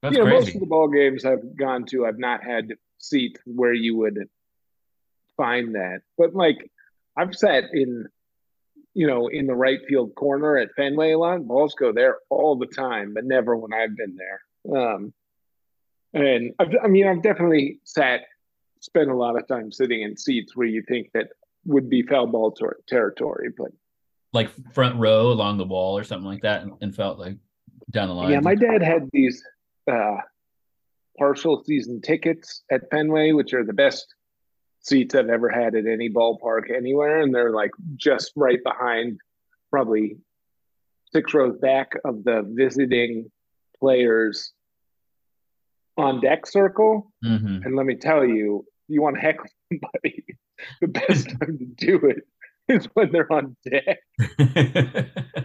That's you know, most of the ball games I've gone to, I've not had seats where you would find that. But like, I've sat in, you know, in the right field corner at Fenway a lot. Balls go there all the time, but never when I've been there. Um, and I've, I mean, I've definitely sat, spent a lot of time sitting in seats where you think that would be foul ball ter- territory, but like front row along the wall or something like that, and, and felt like down the line. Yeah, my dad had these uh, partial season tickets at Fenway, which are the best seats I've ever had at any ballpark anywhere, and they're like just right behind, probably six rows back of the visiting players on deck circle. hmm And let me tell you, you want to heckle somebody, the best time to do it is when they're on deck.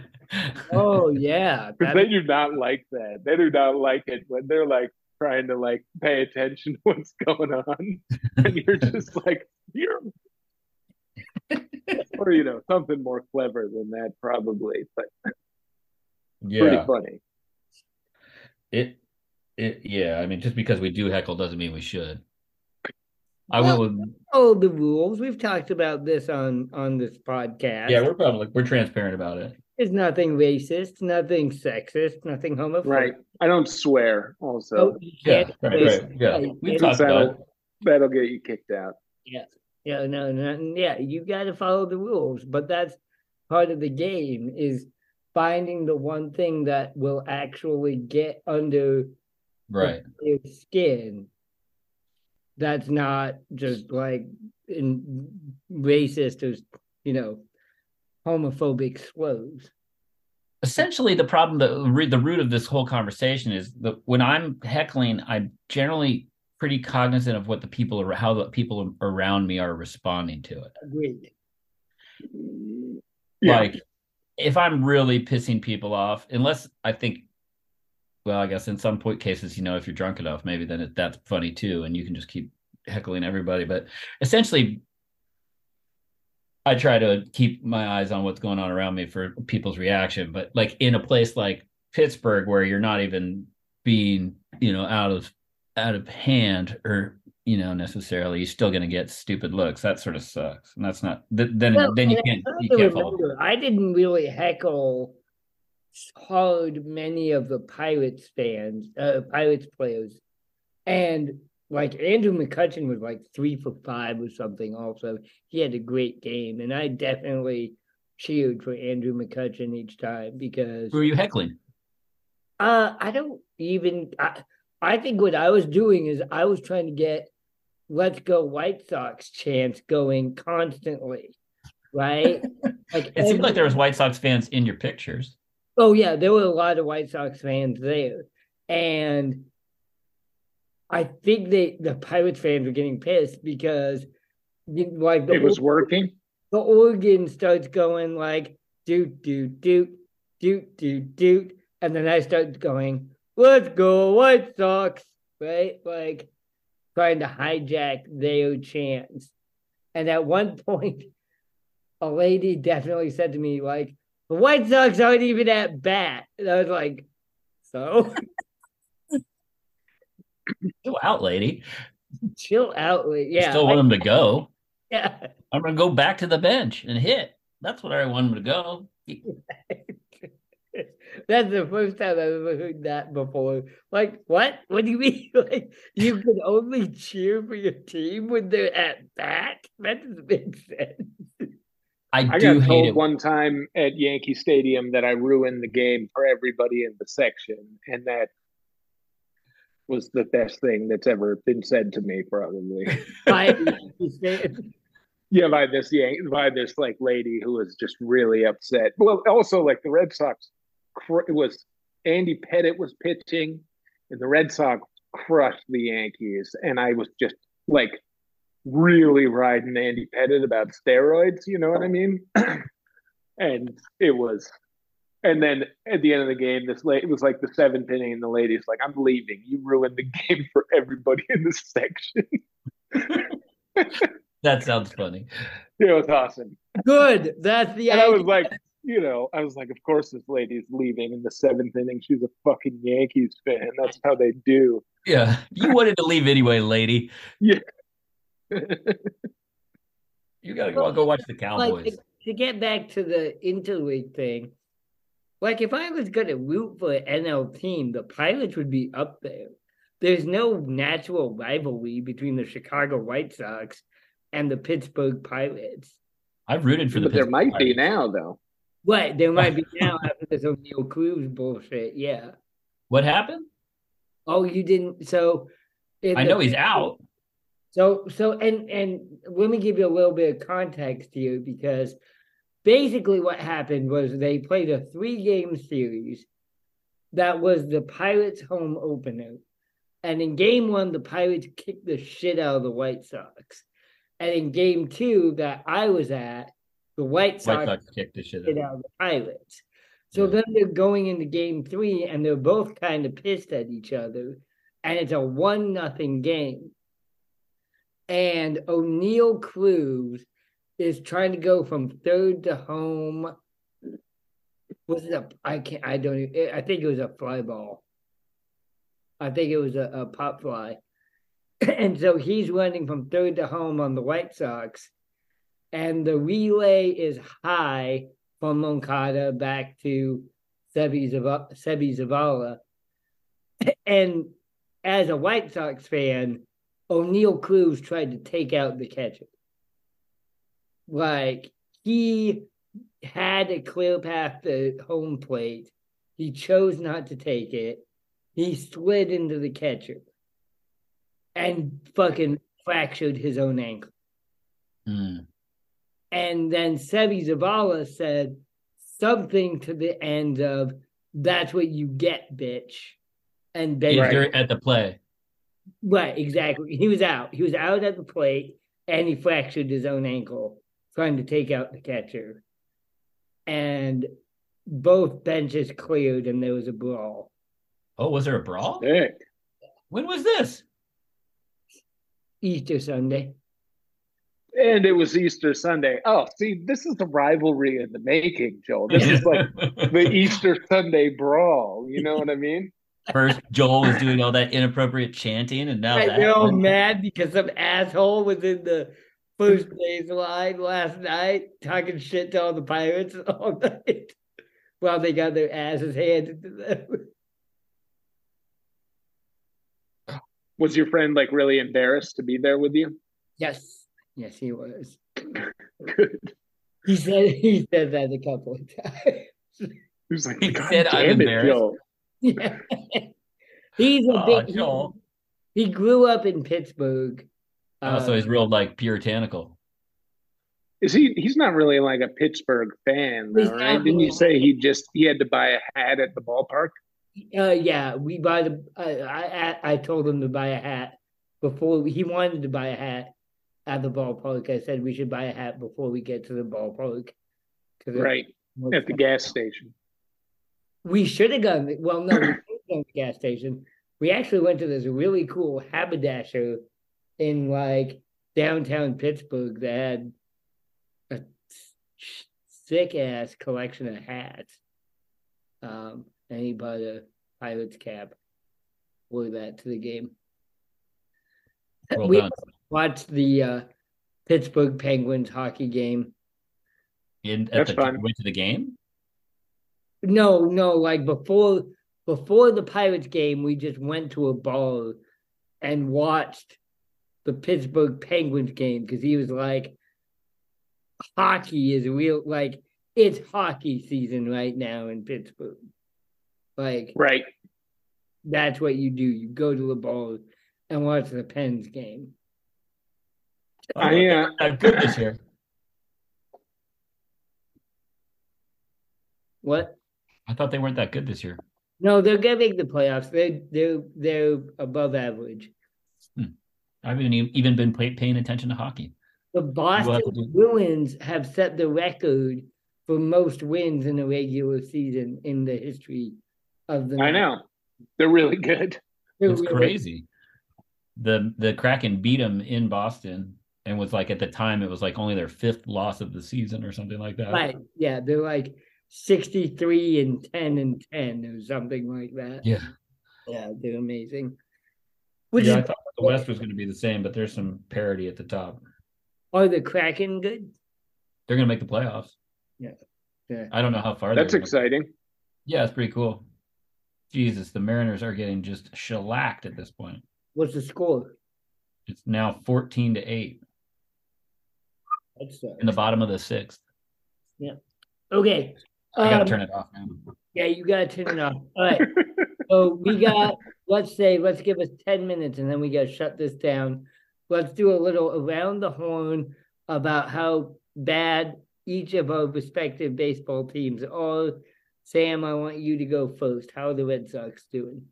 Oh yeah. Because they do not like that. They do not like it when they're like trying to like pay attention to what's going on. And you're just like, you're or you know, something more clever than that probably, but pretty funny. it it, yeah, I mean, just because we do heckle doesn't mean we should. I Well- went with Oh, the rules. We've talked about this on on this podcast. yeah, we're probably we're transparent about it. It's nothing racist, nothing sexist, nothing homophobic. Right. I don't swear. Also, Oh, Yeah, right, right. Yeah, we yeah. talked about it. that'll, that'll get you kicked out. Yeah, yeah, no, no, yeah. You got to follow the rules, but that's part of the game is finding the one thing that will actually get under Right. your skin. That's not just like in racist or you know homophobic slurs. essentially the problem the the root of this whole conversation is that when i'm heckling i'm generally pretty cognizant of what the people are how the people around me are responding to it Agreed. Yeah. like if i'm really pissing people off unless i think well i guess in some point cases you know if you're drunk enough maybe then it, that's funny too and you can just keep heckling everybody but essentially i try to keep my eyes on what's going on around me for people's reaction but like in a place like pittsburgh where you're not even being you know out of out of hand or you know necessarily you're still going to get stupid looks. That sort of sucks and that's not th- then Well, then you can't you can't remember, I didn't really heckle hard many of the Pirates fans, uh, Pirates players, and like Andrew McCutchen was like three for five or something. Also, he had a great game, and I definitely cheered for Andrew McCutchen each time because who are you heckling uh, I don't even. I, I think what I was doing is I was trying to get "Let's Go White Sox" chants going constantly, right? like It seemed like there was White Sox fans in your pictures. Oh yeah, there were a lot of White Sox fans there, and I think they the Pirates fans were getting pissed because like the it was or- working. the organ starts going like doot doot doot doot doot doot, and then I start going, "Let's go White Sox!" Right, like trying to hijack their chance. And at one point, a lady definitely said to me, like, "The White Sox aren't even at bat," and I was like, "So Chill out, lady. chill out, like, Yeah, yeah, Still want I- them to go. yeah." I'm gonna go back to the bench and hit. That's what I want them to go. That's the first time I've ever heard that before. Like, what? What do you mean? Like, you can only cheer for your team when they're at bat? That doesn't make sense. I, I do got hate told it. one time at Yankee Stadium that I ruined the game for everybody in the section, and that was the best thing that's ever been said to me, probably. Understand. yeah, by this Yan- by this like lady who was just really upset. Well, also like the Red Sox, cr- it was Andy Pettitte was pitching, and the Red Sox crushed the Yankees, and I was just like really riding Andy Pettitte about steroids. You know what I oh. mean? and it was. And then at the end of the game, this late it was like the seventh inning, and the lady's like, "I'm leaving. You ruined the game for everybody in the section." That sounds funny. Yeah, it was awesome. Good. That's the And I was like, you know, I was like, of course this lady's leaving in the seventh inning. She's a fucking Yankees fan. That's how they do. Yeah, you wanted to leave anyway, lady. You gotta go, go watch the like Cowboys. to, to get back to the interleague thing. Like, if I was gonna root for an NL team, the Pirates would be up there. There's no natural rivalry between the Chicago White Sox and the Pittsburgh Pirates. I've rooted for the. but there Pittsburgh might be now, though. What there might be now after this Oneil Cruz bullshit. Yeah. What happened? Oh, you didn't. So in I the- know he's out. So so and and let me give you a little bit of context here because basically what happened was they played a three game series that was the Pirates home opener. And in game one, the Pirates kicked the shit out of the White Sox. And in game two that I was at, the White Sox White Sox kicked the shit out. out of the Pirates. So Yeah. then they're going into game three and they're both kind of pissed at each other. And it's a one nothing game. And Oneil Cruz is trying to go from third to home. Was it a I can't I don't even, I think it was a fly ball. I think it was a, a pop fly. and so he's running from third to home on the White Sox. And the relay is high from Moncada back to Seby Zavala. And as a White Sox fan, Oneil Cruz tried to take out the catcher. Like he had a clear path to home plate. He chose not to take it. He slid into the catcher and fucking fractured his own ankle. Mm. And then Seby Zavala said something to the end of, that's what you get, bitch. And then, Right. at the play. Right, exactly. He was out. He was out at the plate and he fractured his own ankle trying to take out the catcher. And both benches cleared and there was a brawl. Oh, was there a brawl? Sick. When was this? Easter Sunday. And it was Easter Sunday. Oh, see, this is the rivalry in the making, Joel. This is like the Easter Sunday brawl. You know what I mean? First, Joel was doing all that inappropriate chanting, and now Right, that they're all mad because some asshole was in the first base line last night talking shit to all the pirates all night while they got their asses handed to them. Was your friend like really embarrassed to be there with you? Yes, yes, he was. Good. He said he said that a couple of times. He was like, He God said, "I'm damn it, embarrassed." Joel. Yeah. He's a Aw, big. he- Joel. He, grew up in Pittsburgh. Oh, so Uh, he's real like puritanical. Is he? He's not really like a Pittsburgh fan, though, right? Didn't you say he just he had to buy a hat at the ballpark? Uh, yeah, we buy the. I, I I told him to buy a hat before he wanted to buy a hat at the ballpark. I said we should buy a hat before we get to the ballpark. 'Cause it- Right at the gas station. We should have gone. Well, no, we didn't go to the gas station. We actually went to this really cool haberdasher in like downtown Pittsburgh that had a sick ass collection of hats. Um, and he bought a Pirates cap. Wore that to the game. Well we done. watched the uh, Pittsburgh Penguins hockey game. In, at That's the, fun. Went to the game. No, no, like before before the Pirates game, we just went to a bar and watched the Pittsburgh Penguins game because he was like, hockey is real like it's hockey season right now in Pittsburgh. Like Right. that's what you do. You go to the bar and watch the Pens game. Oh, I, uh, they're good this year. What? I thought they weren't that good this year. No, they're gonna make the playoffs. They're they're they're above average. Hmm. I haven't even even been pay, paying attention to hockey. The have Boston to do- Bruins have set the record for most wins in a regular season in the history of the. I know they're really good. They're It's really- crazy. The the Kraken beat them in Boston and was like at the time it was like only their fifth loss of the season or something like that. Right. Yeah, they're like sixty-three and ten and ten or something like that. Yeah. Yeah, they're amazing. Which yeah, I thought the West was going to be the same, but there's some parity at the top. are the Kraken good? They're going to make the playoffs. Yeah. yeah. I don't know how far. That's they're gonna- exciting. Yeah, it's pretty cool. Jesus, the Mariners are getting just shellacked at this point. What's the score? It's now 14 to 8 That's uh, in the bottom of the sixth. Yeah. okay. I got to Um, turn it off now. Yeah, you gotta turn it off. All right. So we got, let's say, let's give us 10 minutes and then we gotta shut this down. Let's do a little around the horn about how bad each of our respective baseball teams are. Sam, I want you to go first. How are the Red Sox doing?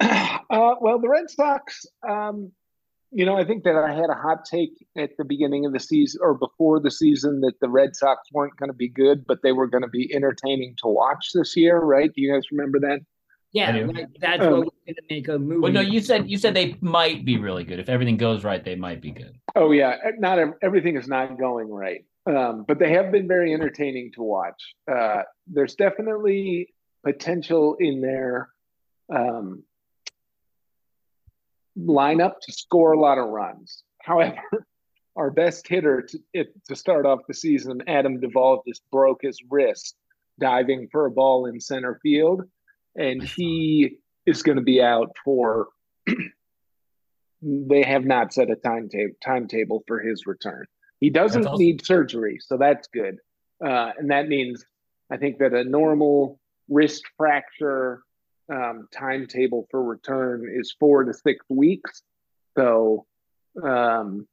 Uh, well, the Red Sox, um, you know, I think that I had a hot take at the beginning of the season or before the season that the Red Sox weren't going to be good, but they were going to be entertaining to watch this year, right? Do you guys remember that? Yeah, do. that's Um, what we're gonna make a movie. Well, no, you said you said they might be really good. If everything goes right, they might be good. Oh yeah, not everything is not going right, um, but they have been very entertaining to watch. Uh, there's definitely potential in there um, lineup to score a lot of runs. However, our best hitter to, it, to start off the season, Adam Duvall, just broke his wrist diving for a ball in center field, and he is going to be out for. they have not set a timetable timetable for his return. He doesn't awesome. need surgery, so that's good, uh, and that means I think that a normal wrist fracture um, timetable for return is four to six weeks. So um,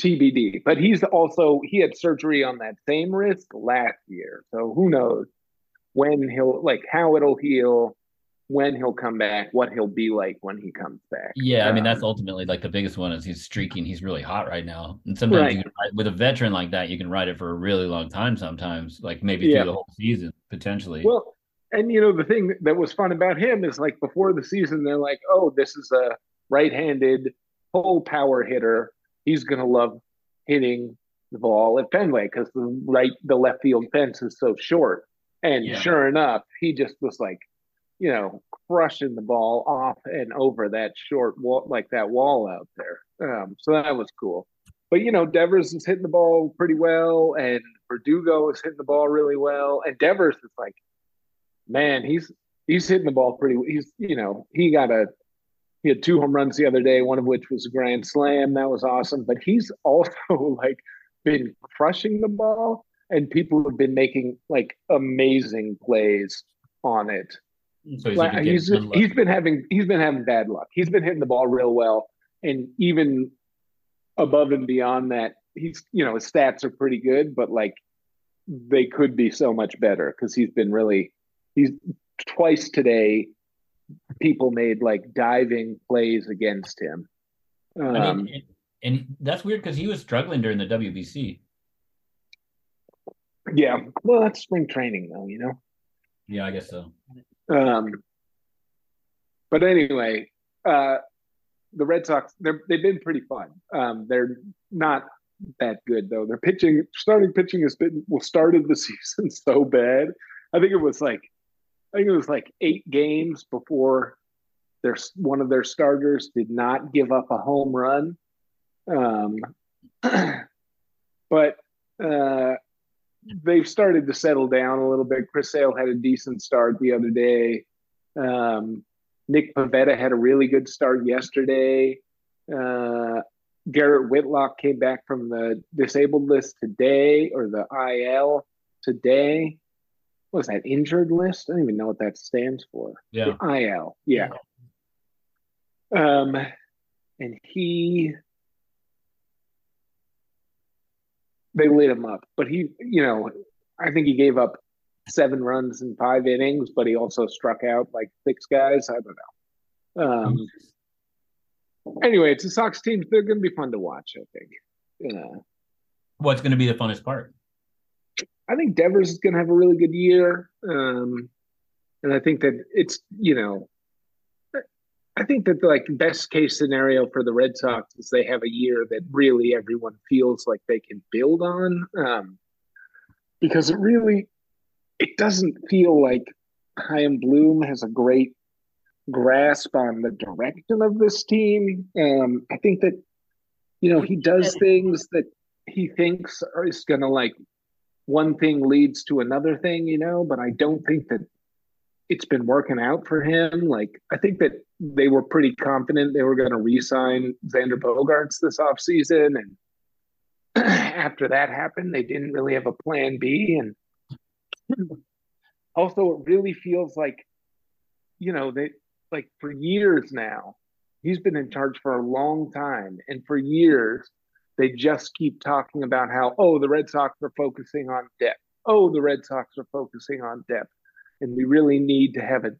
TBD. But he's also he had surgery on that same wrist last year, so who knows when he'll like how it'll heal, when he'll come back, what he'll be like when he comes back. Yeah, I mean that's um, ultimately like the biggest one is he's streaking. He's really hot right now, and sometimes right. ride, with a veteran like that, you can ride it for a really long time. Sometimes, like maybe yeah. through the whole season potentially. Well, and you know the thing that was fun about him is like before the season, they're like, oh, this is a right-handed full power hitter. He's gonna love hitting the ball at Fenway because the right the left field fence is so short. And yeah. sure enough, he just was like you know, crushing the ball off and over that short wall, like that wall out there. Um, so that was cool. But you know, Devers is hitting the ball pretty well, and Verdugo is hitting the ball really well, and Devers is like, man, he's he's hitting the ball pretty. He's you know, he got a he had two home runs the other day, one of which was a grand slam. That was awesome. But he's also like been crushing the ball, and people have been making like amazing plays on it. So he's, like, he's, he's been having he's been having bad luck. He's been hitting the ball real well, and even above and beyond that, he's you know his stats are pretty good, but like they could be so much better because he's been really he's twice today. People made like diving plays against him. Um, I mean, um, and, and that's weird because he was struggling during the WBC. Yeah, well, that's spring training though, you know. Yeah, I guess so. Um, but anyway, uh, the Red Sox they've been pretty fun. Um, they're not that good though. Their pitching, starting pitching has been well started the season so bad. I think it was like I think it was like eight games before their one of their starters did not give up a home run. Um, but uh, they've started to settle down a little bit. Chris Sale had a decent start the other day. Um, Nick Pivetta had a really good start yesterday. Uh, Garrett Whitlock came back from the disabled list today or the IL today. What was that injured list? I don't even know what that stands for. Yeah. The IL. Yeah. Um, and he they lit him up. But he, you know, I think he gave up seven runs in five innings, but he also struck out like six guys. I don't know. Um, anyway, it's a Sox team. They're going to be fun to watch. I think. Yeah. What's going to be the funnest part? I think Devers is going to have a really good year, um, and I think that it's you know I think that the like best case scenario for the Red Sox is they have a year that really everyone feels like they can build on, um, because it really it doesn't feel like Chaim Bloom has a great grasp on the direction of this team. Um, I think that you know he does things that he thinks are is going to like one thing leads to another thing, you know, but I don't think that it's been working out for him. Like I think that they were pretty confident they were going to re-sign Xander Bogaerts this offseason. And after that happened, they didn't really have a plan B. And also it really feels like, you know, they like for years now, he's been in charge for a long time. And for years, they just keep talking about how, oh, the Red Sox are focusing on depth. Oh, the Red Sox are focusing on depth and we really need to have it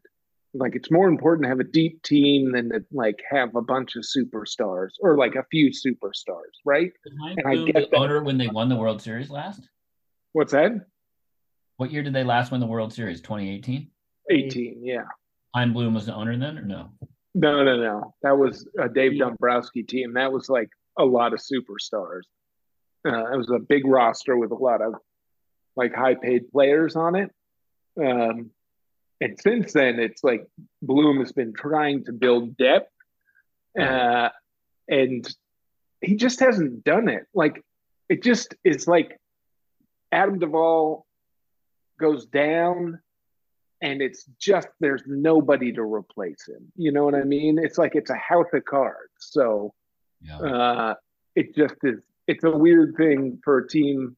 like it's more important to have a deep team than to like have a bunch of superstars or like a few superstars, right? and I get the owner when they won the World Series last. What's that? What year did they last win the World Series? 2018? 18, yeah. Chaim Bloom was the owner then, or no? No, no, no. That was a Dave Dombrowski team. That was like a lot of superstars. Uh, it was a big roster with a lot of like high paid players on it. Um, and since then, it's like Bloom has been trying to build depth, uh, and he just hasn't done it. Like it just is like Adam Duvall goes down and it's just there's nobody to replace him. You know what I mean? It's like it's a house of cards. So Yeah. uh, it just is. It's a weird thing for a team.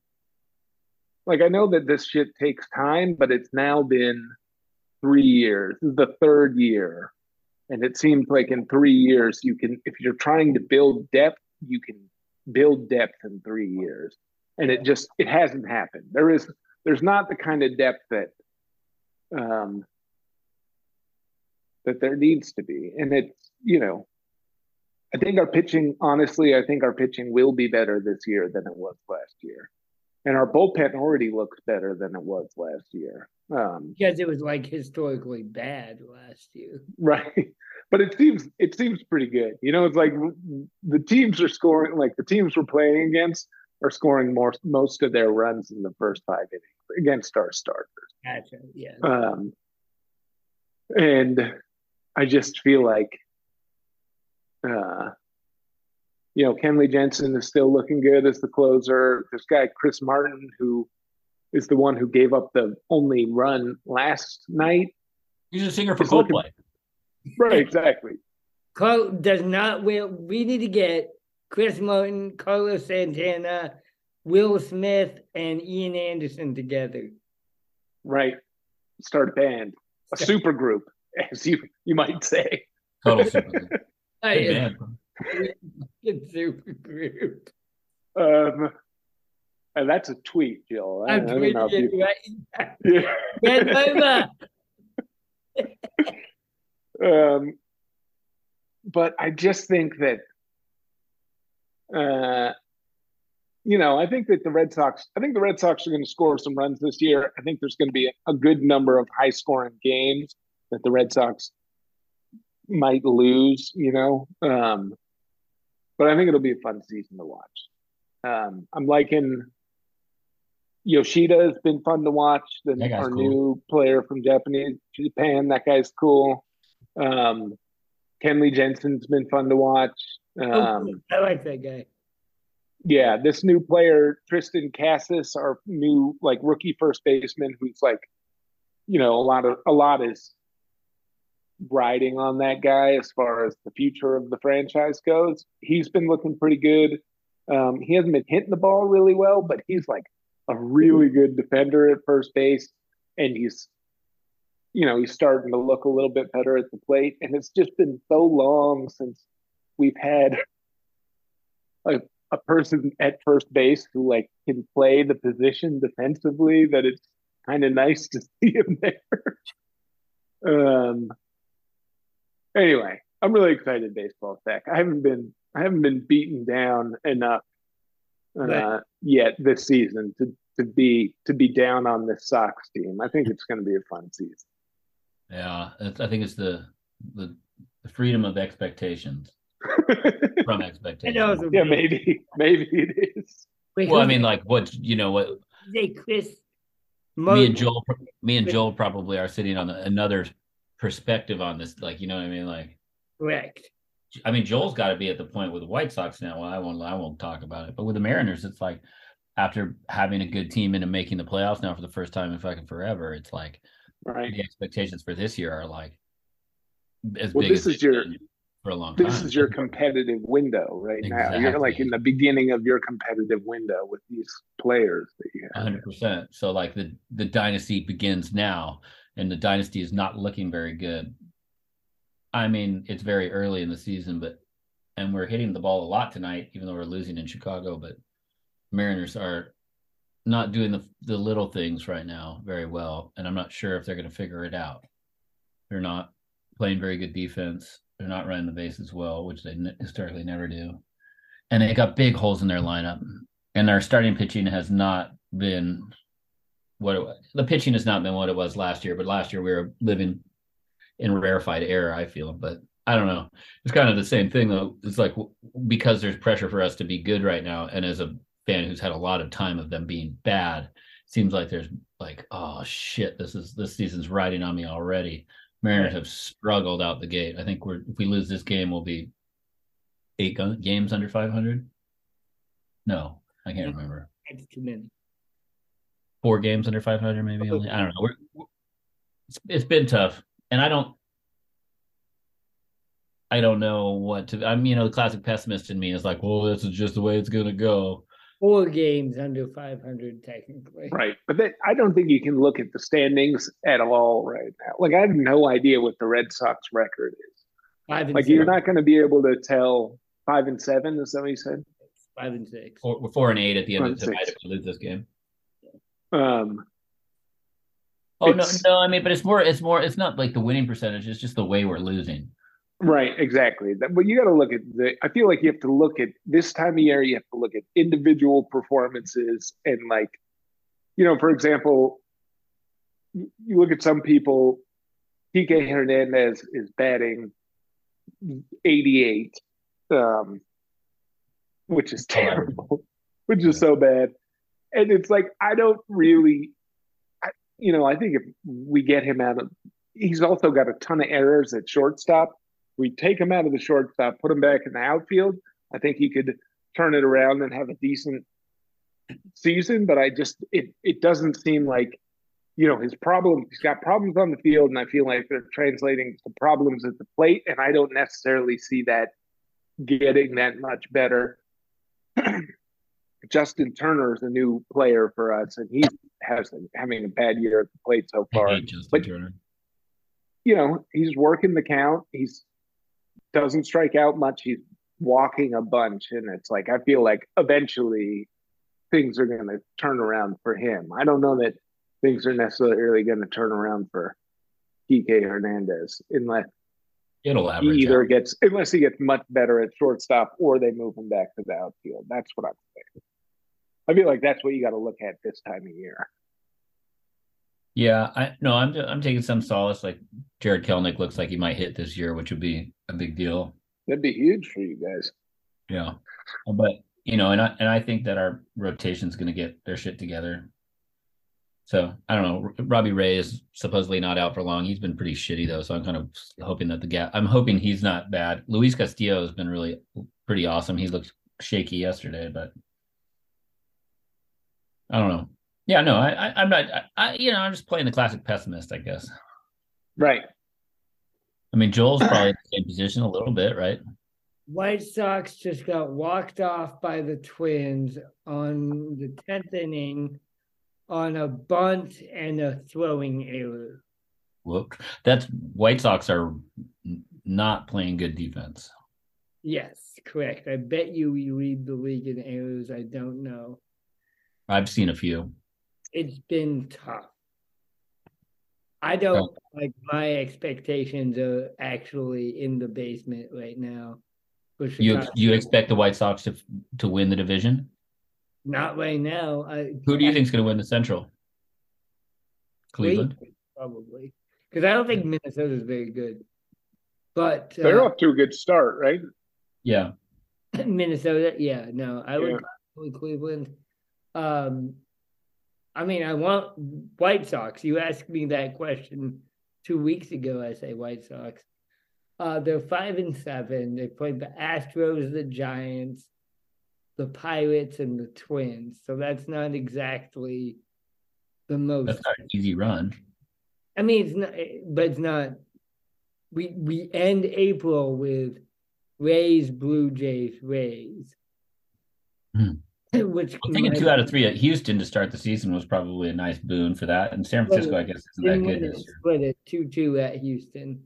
Like I know that this shit takes time, but it's now been three years. This is the third year, and it seems like in three years you can, if you're trying to build depth, you can build depth in three years. And it just it hasn't happened. There is there's not the kind of depth that um that there needs to be, and it's you know I think our pitching, honestly, I think our pitching will be better this year than it was last year. And our bullpen already looks better than it was last year. Um, because it was like historically bad last year. right. But it seems it seems pretty good. You know, it's like the teams are scoring like the teams we're playing against are scoring more most of their runs in the first five innings against our starters. Gotcha. Yeah. Um, and I just feel like, uh, you know, Kenley Jansen is still looking good as the closer. This guy, Chris Martin, who is the one who gave up the only run last night. He's a singer for He's looking- Coldplay. Right, exactly. Carl does not will we need to get Chris Martin, Carlos Santana, Will Smith, and Ian Anderson together. Right. Start a band, a super group, as you you might say. Total super. I Good band. It's super group. Um, and that's a tweet, Jill. I, I'm I don't know tweeting if it you- right. Yeah. Get over. um, but I just think that, uh, you know, I think that the Red Sox, I think the Red Sox are going to score some runs this year. I think there's going to be a, a good number of high scoring games that the Red Sox might lose, you know. Um, but I think it'll be a fun season to watch. Um, I'm liking Yoshida has been fun to watch. The, That our cool. new player from Japanese Japan, that guy's cool. Um, Kenley Jansen's been fun to watch. Um, I like that guy. yeah, this new player, Triston Casas, our new like rookie first baseman, who's like, you know, a lot of a lot is riding on that guy as far as the future of the franchise goes. He's been looking pretty good. Um, he hasn't been hitting the ball really well, but he's like a really good defender at first base, and he's, you know, he's starting to look a little bit better at the plate. And it's just been so long since we've had a a person at first base who like can play the position defensively that it's kind of nice to see him there. um anyway, I'm really excited baseball tech. I haven't been I haven't been beaten down enough uh, Right. yet this season to to be to be down on this Sox team. I think it's going to be a fun season. Yeah, it's, I think it's the, the the freedom of expectations from I expectations. know. yeah, big- maybe maybe it is. Wait, Well, I mean, like what you know, what Say Chris. me and Joel, me and Joel probably are sitting on another perspective on this. Like, you know what I mean? Like, Correct. I mean, Joel's got to be at the point with the White Sox now. Well, I won't, I won't talk about it. But with the Mariners, it's like after having a good team and making the playoffs now for the first time in fucking forever, it's like Right. the expectations for this year are like as Well, big this as is your- for a long this time. is your competitive window right now. You're like in the beginning of your competitive window with these players that you have. hundred percent. So like the the dynasty begins now, and the dynasty is not looking very good. I mean, it's very early in the season, but and we're hitting the ball a lot tonight, even though we're losing in Chicago. But Mariners are not doing the the little things right now very well, and I'm not sure if they're going to figure it out. They're not playing very good defense. They're not running the bases well, which they historically never do, and they got big holes in their lineup. And their starting pitching has not been what it. The pitching has not been what it was last year, but last year we were living in rarefied air. I feel, but I don't know. It's kind of the same thing though. It's like because there's pressure for us to be good right now, and as a fan who's had a lot of time of them being bad, seems like there's like, oh shit, this is this season's riding on me already. Mariners have struggled out the gate. I think we're if we lose this game, we'll be eight games under 500. No, I can't remember. Too many. Four games under 500, maybe. Only. I don't know. We're, it's, it's been tough, and I don't. I don't know what to. I'm, you know, the classic pessimist in me is like, well, this is just the way it's gonna go. Four games under 500, technically. Right. But then I don't think you can look at the standings at all right now. Like I have no idea what the Red Sox record is. Five and Like six. you're not going to be able to tell five and seven. Is that what you said? Five and six. Four, four and eight at the end of the and tonight if we lose this game. Um, Oh no, no. I mean, but it's more. It's more. It's not like the winning percentage. It's just the way we're losing. right. Exactly. But you got to look at the. I feel like you have to look at this time of year. You have to look at individual performances and like, you know, for example, you look at some people. Kike Hernandez is batting 88, um, which is terrible, which is so bad. And it's like, I don't really, I, you know, I think if we get him out of, he's also got a ton of errors at shortstop. We take him out of the shortstop, put him back in the outfield. I think he could turn it around and have a decent season. But I just, it, it doesn't seem like, you know, his problem, he's got problems on the field, and I feel like they're translating to problems at the plate. And I don't necessarily see that getting that much better. Justin Turner is a new player for us, and he has having a bad year at the plate so far. Justin But Turner. you know, he's working the count. He's doesn't strike out much. He's walking a bunch, and it's like I feel like eventually things are going to turn around for him. I don't know that things are necessarily going to turn around for Kike Hernandez unless It'll he either out. gets unless he gets much better at shortstop or they move him back to the outfield. That's what I'm saying. I feel like that's what you got to look at this time of year. Yeah, I no, I'm I'm taking some solace. Like Jarred Kelenic looks like he might hit this year, which would be a big deal. That'd be huge for you guys. Yeah, but you know, and I and I think that our rotation's going to get their shit together. So I don't know. Robbie Ray is supposedly not out for long. He's been pretty shitty though, so I'm kind of hoping that the gap. I'm hoping he's not bad. Luis Castillo has been really pretty awesome. He looked shaky yesterday, but I don't know. Yeah, no, I, I I'm not. I, I you know I'm just playing the classic pessimist, I guess. Right. I mean, Joel's probably in the same position a little bit, right? White Sox just got walked off by the Twins on the 10th inning on a bunt and a throwing error. Whoop. That's White Sox are not playing good defense. Yes, correct. I bet you we lead the league in errors. I don't know. I've seen a few. It's been tough. I don't like my expectations are actually in the basement right now. You you expect the White Sox to to win the division? Not right now. I, Who do you think is going to win the Central? Cleveland. probably because I don't think Minnesota's very good. But They're uh, off to a good start, right? Yeah. Minnesota, yeah, no, I would Yeah. go with Cleveland. Um, I mean, I want White Sox. You asked me that question two weeks ago. I say White Sox. Uh, they're five and seven. They played the Astros, the Giants, the Pirates, and the Twins. So that's not exactly the most. That's not an easy run. I mean, it's not, but it's not. We we end April with Rays, Blue Jays, Rays, Hmm. which Well, taking two out of three at Houston to start the season was probably a nice boon for that. And San Francisco, I guess, isn't that good split it two two at Houston.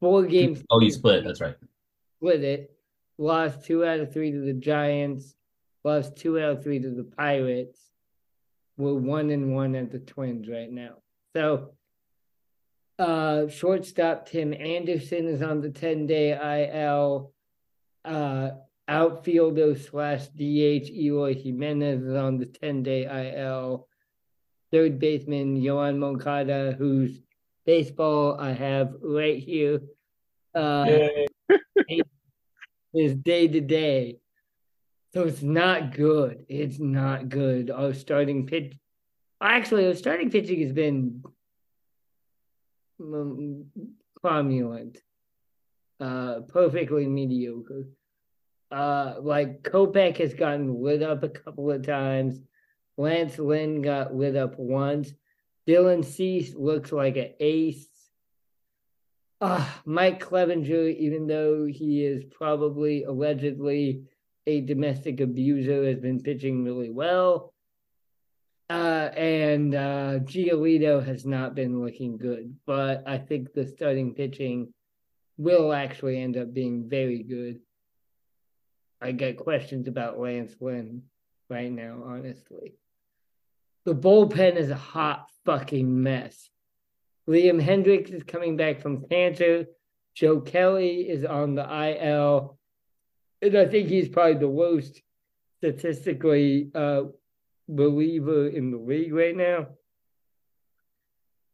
Four games. Oh, you split. That's right. Split it. Lost two out of three to the Giants. Lost two out of three to the Pirates. We're one and one at the Twins right now. So, uh, shortstop Tim Anderson is on the ten day IL. Uh, outfielder slash DH Eloy Jimenez is on the ten day IL. Third baseman Yoán Moncada, whose baseball I have right here. Uh, is day to day. So it's not good. It's not good. Our starting pitch, actually, our starting pitching has been um, cromulent. uh, perfectly mediocre. Uh, like Kopech has gotten lit up a couple of times. Lance Lynn got lit up once. Dylan Cease looks like an ace. Uh, Mike Clevinger, even though he is probably allegedly a domestic abuser, has been pitching really well. Uh, and uh, Giolito has not been looking good, but I think the starting pitching will actually end up being very good. I get questions about Lance Lynn right now, honestly. The bullpen is a hot fucking mess. Liam Hendriks is coming back from cancer. Joe Kelly is on the IL. And I think he's probably the worst statistically uh, believer in the league right now.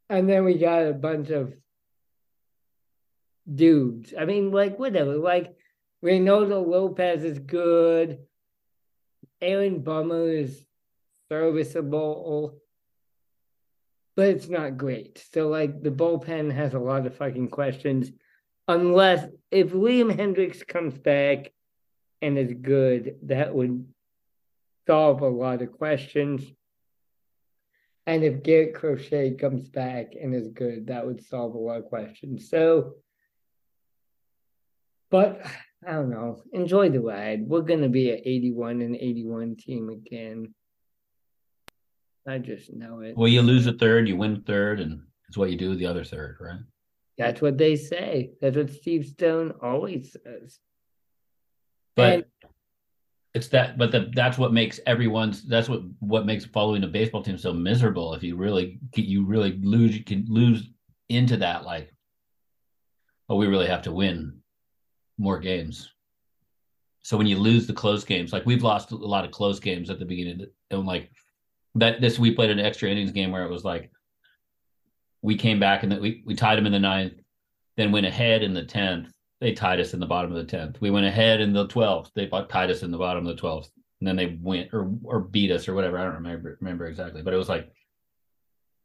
And then we got a bunch of dudes. I mean, like, whatever. Like, Reynaldo Lopez is good. Aaron Bummer is serviceable, but it's not great. So, like, the bullpen has a lot of fucking questions. Unless if Liam Hendriks comes back and is good, that would solve a lot of questions. And if Garrett Crochet comes back and is good, that would solve a lot of questions. So, but I don't know. Enjoy the ride. We're gonna be an 81 and 81 team again. I just know it. Well, you lose a third, you win third, and it's what you do with the other third, right? That's what they say. That's what Steve Stone always says. But And- it's that, but the, that's what makes everyone's. That's what what makes following a baseball team so miserable. If you really you really lose, you can lose into that. Like, oh, we really have to win more games. So when you lose the close games, like we've lost a lot of close games at the beginning, and like that this we played an extra innings game where it was like we came back and we we tied them in the ninth, then went ahead in the tenth. They tied us in the bottom of the tenth. We went ahead in the twelfth. They tied us in the bottom of the twelfth, and then they went or or beat us or whatever. I don't remember remember exactly, but it was like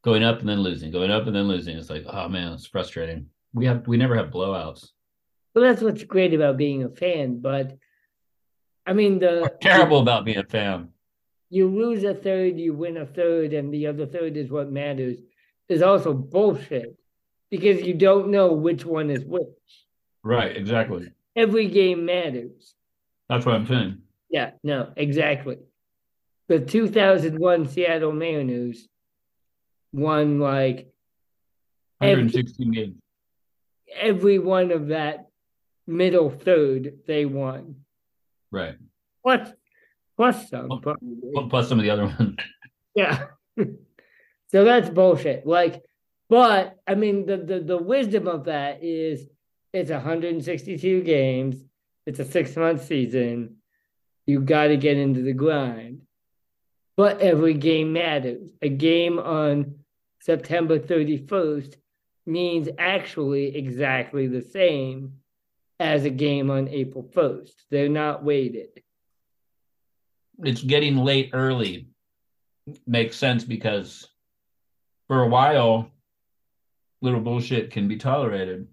going up and then losing, going up and then losing. It's like, oh man, it's frustrating. We have we never have blowouts. Well, that's what's great about being a fan. But I mean, the Terrible about being a fan. you lose a third, you win a third, and the other third is what matters. Is also bullshit because you don't know which one is which. Right, exactly. Every game matters. That's what I'm saying. Yeah, no, exactly. The 2001 Seattle Mariners won like every, 116 games. every one of that middle third they won. Right. Plus, plus some. Probably. Plus some of the other ones. Yeah. so that's bullshit. Like, but I mean, the, the the wisdom of that is it's 162 games. It's a six month season. You got to get into the grind. But every game matters. A game on September 31st means actually exactly the same as a game on April 1st. They're not weighted. It's getting late early. Makes sense because for a while, little bullshit can be tolerated.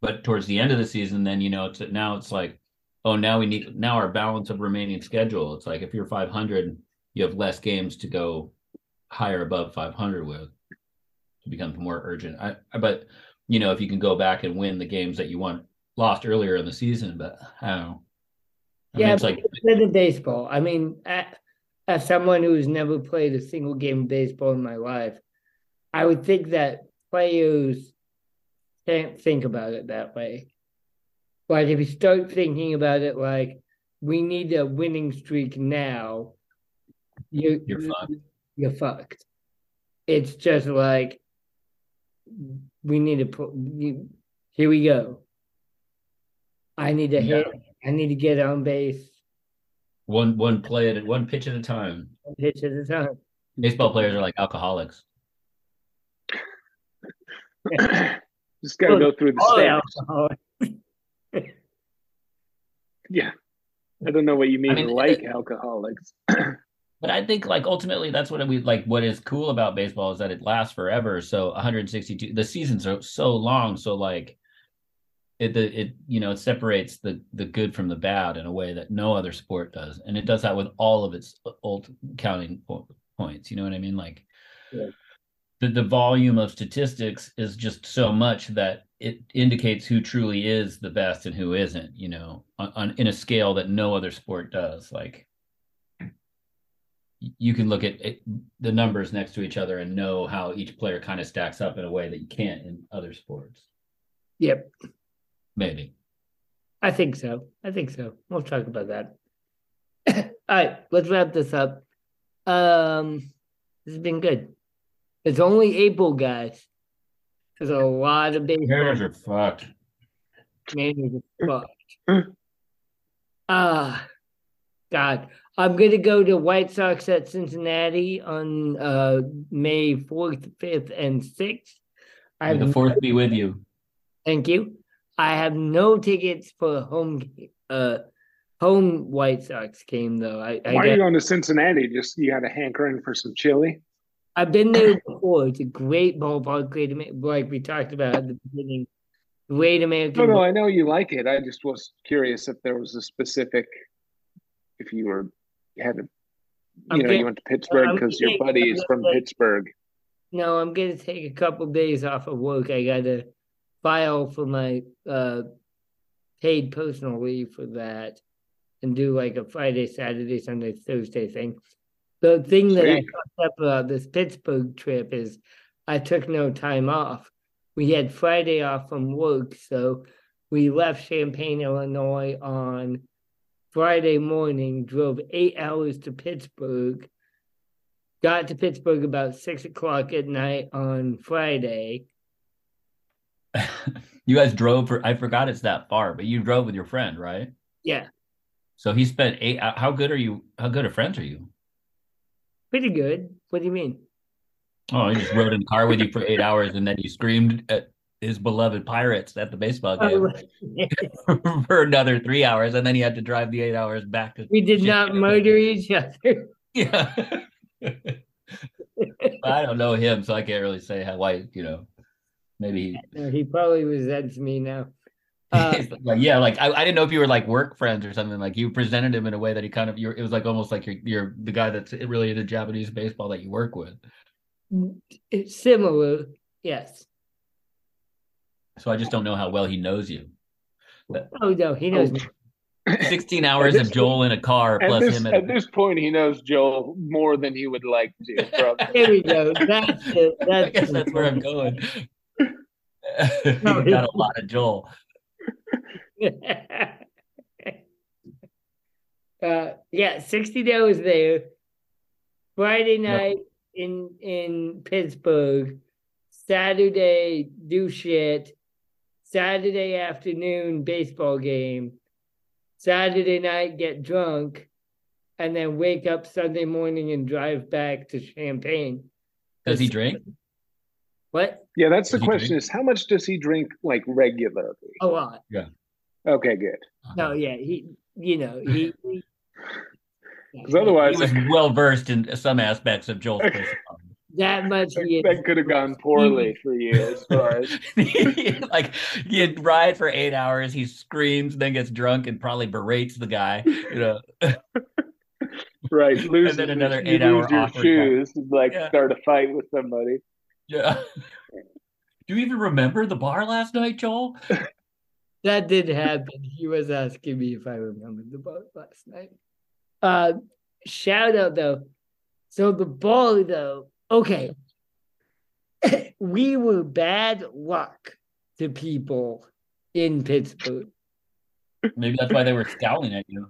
But towards the end of the season, then you know it's now it's like, oh, now we need now our balance of remaining schedule. It's like if you're 500, you have less games to go higher above 500 with. It becomes more urgent. I, I but you know if you can go back and win the games that you won lost earlier in the season, but I don't know. I mean, yeah, it's but like it's of baseball. I mean, as someone who's never played a single game of baseball in my life, I would think that players can't think about it that way. Like if you start thinking about it like we need a winning streak now, you You're fucked. You're fucked. It's just like we need to put. You, here we go. I need to Yeah. hit. I need to get on base. one one play at one pitch at a time. one Pitch at a time. Baseball players are like alcoholics. Just got to go through the steps. yeah. Yeah. I don't know what you mean, I mean, like it- alcoholics. But I think like ultimately that's what we like. What is cool about baseball is that it lasts forever. So 162. The seasons are so long. So like, it the it you know it separates the the good from the bad in a way that no other sport does, and it does that with all of its old counting po- points. You know what I mean? Like Yeah. the the volume of statistics is just so much that it indicates who truly is the best and who isn't. You know, on, on in a scale that no other sport does. Like you can look at it, the numbers next to each other and know how each player kind of stacks up in a way that you can't in other sports. Yep, Maybe. I think so. I think so. We'll talk about that. All right, let's wrap this up. Um, this has been good. It's only April, guys. There's a lot of baseball. Bears are fucked. Man, is fucked. Ah, God. I'm gonna go to White Sox at Cincinnati on uh May fourth, fifth, and sixth. I May the have fourth be with you. Thank you. I have no tickets for home uh home White Sox game though. I, I Why are you going to Cincinnati? Just you had a hankering for some chili. I've been there before. It's a great ballpark, great like we talked about at the beginning. Great American. No, no, I know you like it. I just was curious if there was a specific, if you were had I'm you know, getting- you went to Pittsburgh I'm because your buddy is from Pittsburgh. No, I'm gonna take a couple days off of work. I gotta file for my uh paid personal leave for that and do like a Friday, Saturday, Sunday, Thursday thing. The thing that I fucked up about this Pittsburgh trip is I took no time off. We had Friday off from work, so we left Champaign, Illinois on Friday morning, drove eight hours to Pittsburgh, got to Pittsburgh about six o'clock at night on Friday. you guys drove for I forgot it's that far, but you drove with your friend, right? Yeah, So he spent eight uh, how good are you how good of friends are you? pretty good. What do you mean? Oh, he just rode in the car with you for eight hours and then you screamed at his beloved pirates at the baseball game Oh, for another three hours, and then he had to drive the eight hours back to we did not murder each other. Yeah. I don't know him, so I can't really say how why, you know, maybe No, he probably resents me now. Uh, like yeah, like I, I didn't know if you were like work friends or something. Like you presented him in a way that he kind of you're it was like almost like you're you're the guy that's really into Japanese baseball that you work with. it's similar, yes. So I just don't know how well he knows you. Oh no, he knows me. Sixteen hours of Joel in a car At plus this, him at at this point, he knows Joel more than he would like to. From There we go. That's it. I That's guess that's where I'm going. No, you got a lot of Joel. uh, yeah, sixty days there. Friday night in in Pittsburgh. Saturday do shit. Saturday afternoon baseball game. Saturday night get drunk, and then wake up Sunday morning and drive back to Champaign. Does he drink? What? yeah, that's the Does he question: drink? is how much does he drink like regularly? A lot. Yeah. Okay, good. No, yeah, he, you know, he. he Because otherwise, He was well versed in some aspects of Joel's personality. That much he that could have gone poorly for you as far as like you ride for eight hours, he screams, then gets drunk and probably berates the guy. You know, right. Lose then another you eight-hour lose your shoes, and, like Yeah. start a fight with somebody. yeah. Do you even remember the bar last night, Joel? That did happen. He was asking me if I remembered the bar last night. Uh, shout out though. So the ball though, okay. we were bad luck to people in Pittsburgh. Maybe that's why they were scowling at you.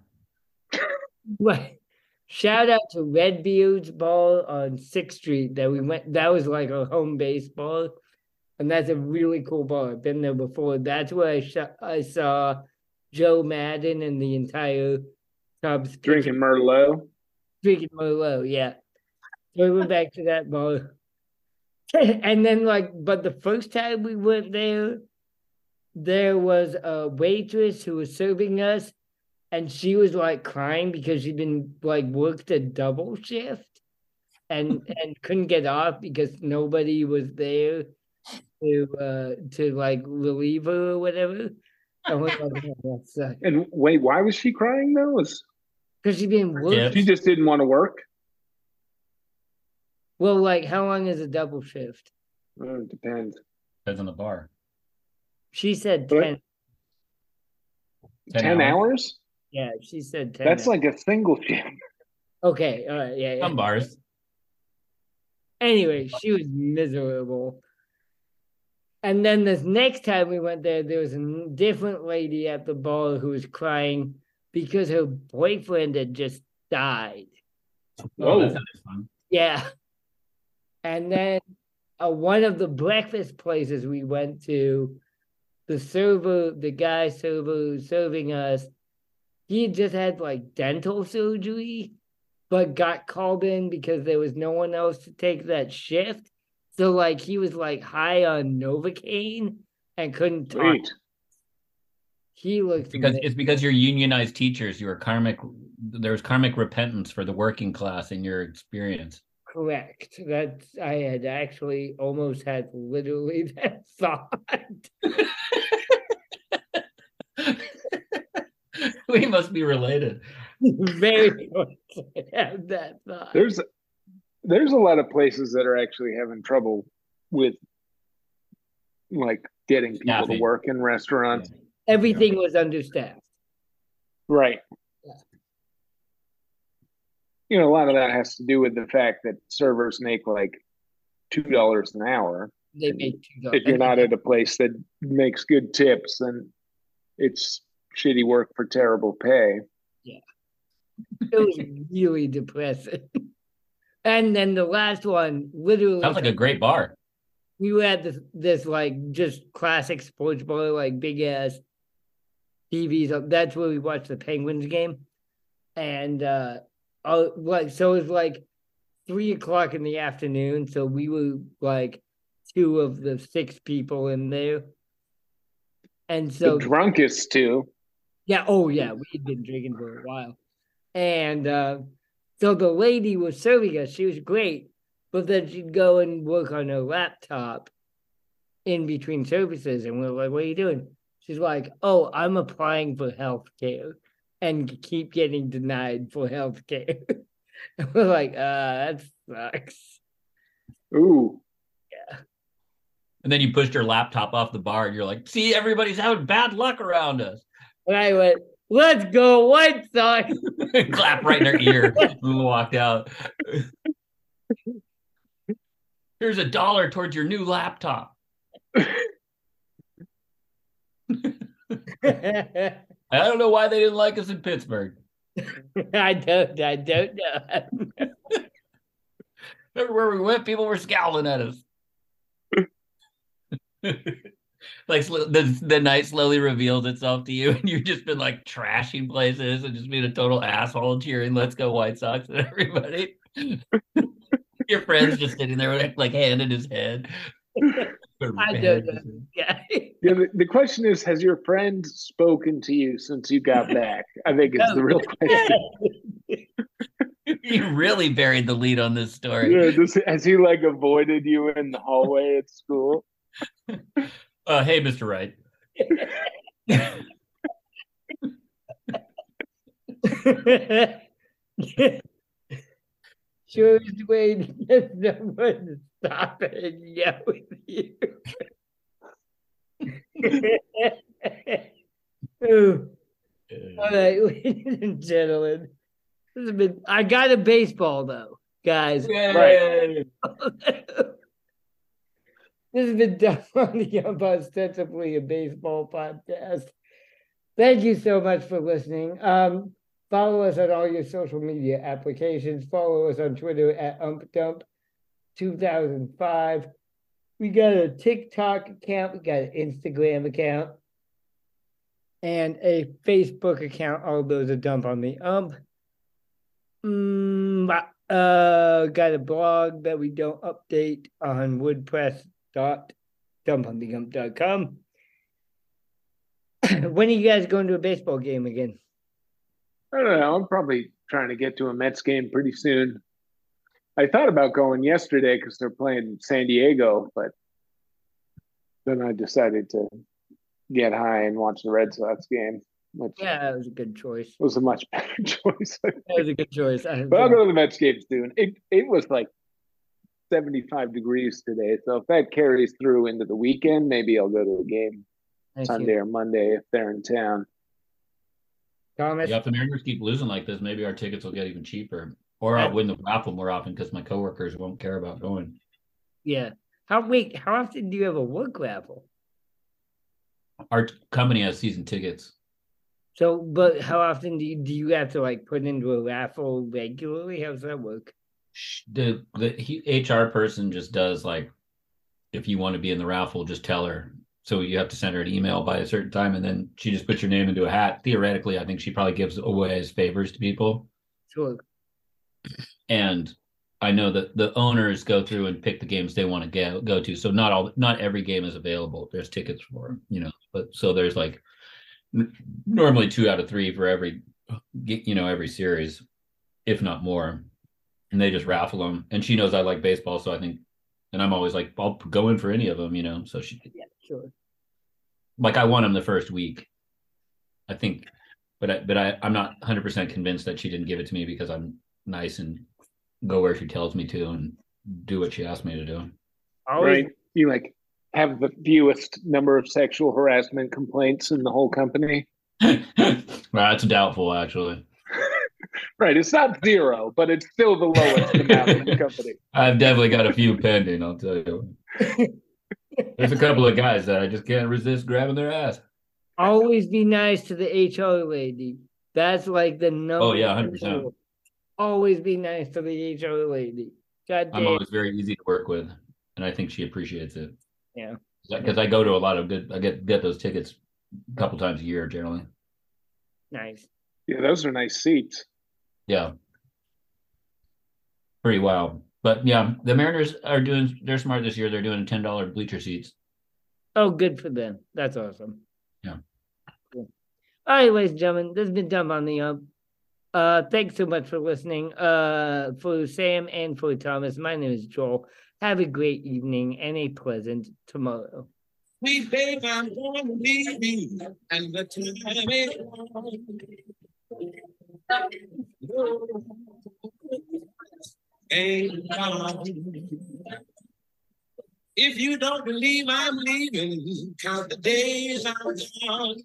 Right. Shout out to Redbeard's ball on Sixth Street that we went. That was like a home base ball, and that's a really cool ball. I've been there before. That's where I sh- I saw Joe Maddon and the entire Cubs pitch- Drinking Merlot. drinking Merlot. Yeah, so we went back to that ball, and then like, but the first time we went there, there was a waitress who was serving us and she was like crying because she'd been like worked a double shift and and couldn't get off because nobody was there to uh to like relieve her or whatever Because And wait, why was she crying though? Was cuz she's been Yeah. working. she just didn't want to work? Well, like, how long is a double shift? Oh, it depends. Depends on the bar. She said But- 10. 10 Ten, hours? hours? Yeah, she said 10. That's like a single shift. okay, all right, yeah, yeah. Some bars. Anyway, she was miserable. And then this next time we went there, there was a n- different lady at the bar who was crying because her boyfriend had just died. Oh, Whoa. that oh. sounds fun. Yeah. And then uh, one of the breakfast places we went to, the server, the guy server serving us, he just had like dental surgery, but got called in because there was no one else to take that shift. So like he was like high on Novocaine and couldn't talk. Sweet. He looked Because ama- it's because you're unionized teachers. You are karmic. There's karmic repentance for the working class in your experience. Correct. That's I had actually almost had literally that thought. we must be related. Very much I had that thought. There's there's a lot of places that are actually having trouble with like getting people Staffing. to work in restaurants. Everything was understaffed. Right. Yeah. You know, a lot of that has to do with the fact that servers make like two dollars an hour. They make two dollars. If you're not at a place that makes good tips, then it's shitty work for terrible pay. Yeah, it was really depressing. And then the last one, literally, Sounds like a great bar. we had this this like just classic sports bar, like big ass TVs. That's where we watched the Penguins game, and uh, uh, like so it was like three o'clock in the afternoon. So we were like two of the six people in there, and so the drunkest too. Yeah, oh yeah, we had been drinking for a while. And uh so the lady was serving us, she was great, but then she'd go and work on her laptop in between services and we're like, What are you doing? She's like, Oh, I'm applying for health care and keep getting denied for health care. we're like, uh, that sucks. Ooh. Yeah. And then you pushed your laptop off the bar and you're like, see, everybody's having bad luck around us. And I went, Let's go, White Sox. Clap right in her ear. We walked out. Here's a dollar towards your new laptop. I don't know why they didn't like us in Pittsburgh. I don't I don't know. Everywhere we went, people were scowling at us. like the the night slowly reveals itself to you, and you've just been like trashing places and just being a total asshole, cheering "Let's go White Sox" and everybody. Your friend's just sitting there with like hand in his head. I don't. Yeah. Yeah, the, the question is, has your friend spoken to you since you got back? I think it's the real question. you really buried the lead on this story. Yeah, this, has he like avoided you in the hallway at school? Uh, hey, Mr. Wright. sure is way to get someone to stop it and yell with you. Ooh. All right, ladies and gentlemen. This has been I got a baseball though, guys. Yay. This has been done on the Ump ostensibly a baseball podcast. Thank you so much for listening. Um, follow us on all your social media applications. Follow us on Twitter at UmpDump2005. We got a TikTok account, we got an Instagram account, and a Facebook account. All those are dump on the ump. Mm, uh, got a blog that we don't update on WordPress dot dumpontheump.com. when are you guys going to a baseball game again? I don't know. I'm probably trying to get to a Mets game pretty soon. I thought about going yesterday because they're playing San Diego, but then I decided to get high and watch the Red Sox game, which Yeah, that was a good choice. It was a much better choice. I That was a good choice. I But I'll go to the Mets game soon. It it was like 75 degrees today. So if that carries through into the weekend, maybe I'll go to a game Thank Sunday you. or Monday if they're in town. Thomas. Yeah, if the Mariners keep losing like this, maybe our tickets will get even cheaper. Or I'll win the raffle more often because my coworkers won't care about going. Yeah. How wait? How often do you have a work raffle? Our company has season tickets. So, but how often do you, do you have to like put into a raffle regularly? How's that work? The the he, HR person just does like, if you want to be in the raffle, just tell her. So you have to send her an email by a certain time, and then she just puts your name into a hat. Theoretically, I think she probably gives away as favors to people. Sure. And I know that the owners go through and pick the games they want to go go to. So not all, not every game is available. There's tickets for, you know, but so there's like n- normally two out of three for every, you know, every series, if not more. And they just raffle them. And she knows I like baseball, so I think, and I'm always like, I'll go in for any of them, you know. So she, Yeah. Sure. like, I won them the first week, I think, but I, but I, I'm not 100 percent convinced that she didn't give it to me because I'm nice and go where she tells me to and do what she asked me to do. Always, Right? You like have the fewest number of sexual harassment complaints in the whole company. well, That's doubtful, actually. Right. It's not zero, but it's still the lowest amount in the company. I've definitely got a few pending. I'll tell you. There's a couple of guys that I just can't resist grabbing their ass. always be nice to the HR lady. That's like the number. Oh, yeah, 100%. Rule. Always be nice to the HR lady. God I'm damn. always very easy to work with, and I think she appreciates it. Yeah. Because I go to a lot of good. I get get those tickets a couple times a year generally. Nice. Yeah, those are nice seats. Yeah. Pretty wild. But yeah, the Mariners are doing they're smart this year. They're doing ten dollar bleacher seats. Oh, good for them. That's awesome. Yeah. Cool. All right, ladies and gentlemen, this has been Dump on the Ump. Uh, thanks so much for listening. Uh, for Sam and for Thomas, my name is Joel. Have a great evening and a pleasant tomorrow. Babe, I'm to leave you, and the time If you don't believe I'm leaving, count the days I'm gone.